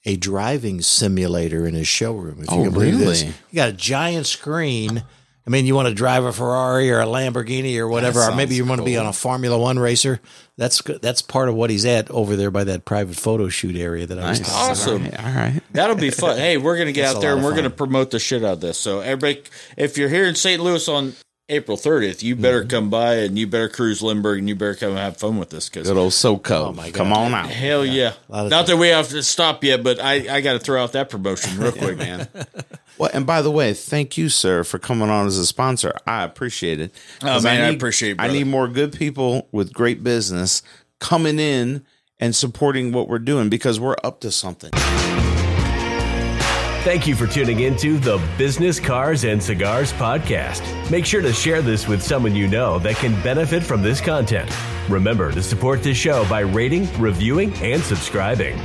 a driving simulator in his showroom. If Oh, you can believe this, really? he got a giant screen. I mean, you want to drive a Ferrari or a Lamborghini or whatever, or maybe you want to be on a Formula One racer. That's that's part of what he's at over there by that private photo shoot area that I was Nice. talking Awesome. All right. All right. that'll be fun. hey, we're gonna get That's out there and we're gonna promote the shit out of this. So everybody, if you're here in St. Louis on April 30th, you better Mm-hmm. come by and you better cruise Lindbergh and you better come and have fun with us. because Good old SoCo. Oh, my God. Come on out. Hell yeah! lot of Not that we have to stop yet, but I, I got to throw out that promotion real quick, man. Well, and by the way, thank you, sir, for coming on as a sponsor. I appreciate it. Oh, 'Cause man, I need- appreciate it, I need more good people with great business coming in and supporting what we're doing because we're up to something. Thank you for tuning into the Business Cars and Cigars podcast. Make sure to share this with someone you know that can benefit from this content. Remember to support this show by rating, reviewing, and subscribing.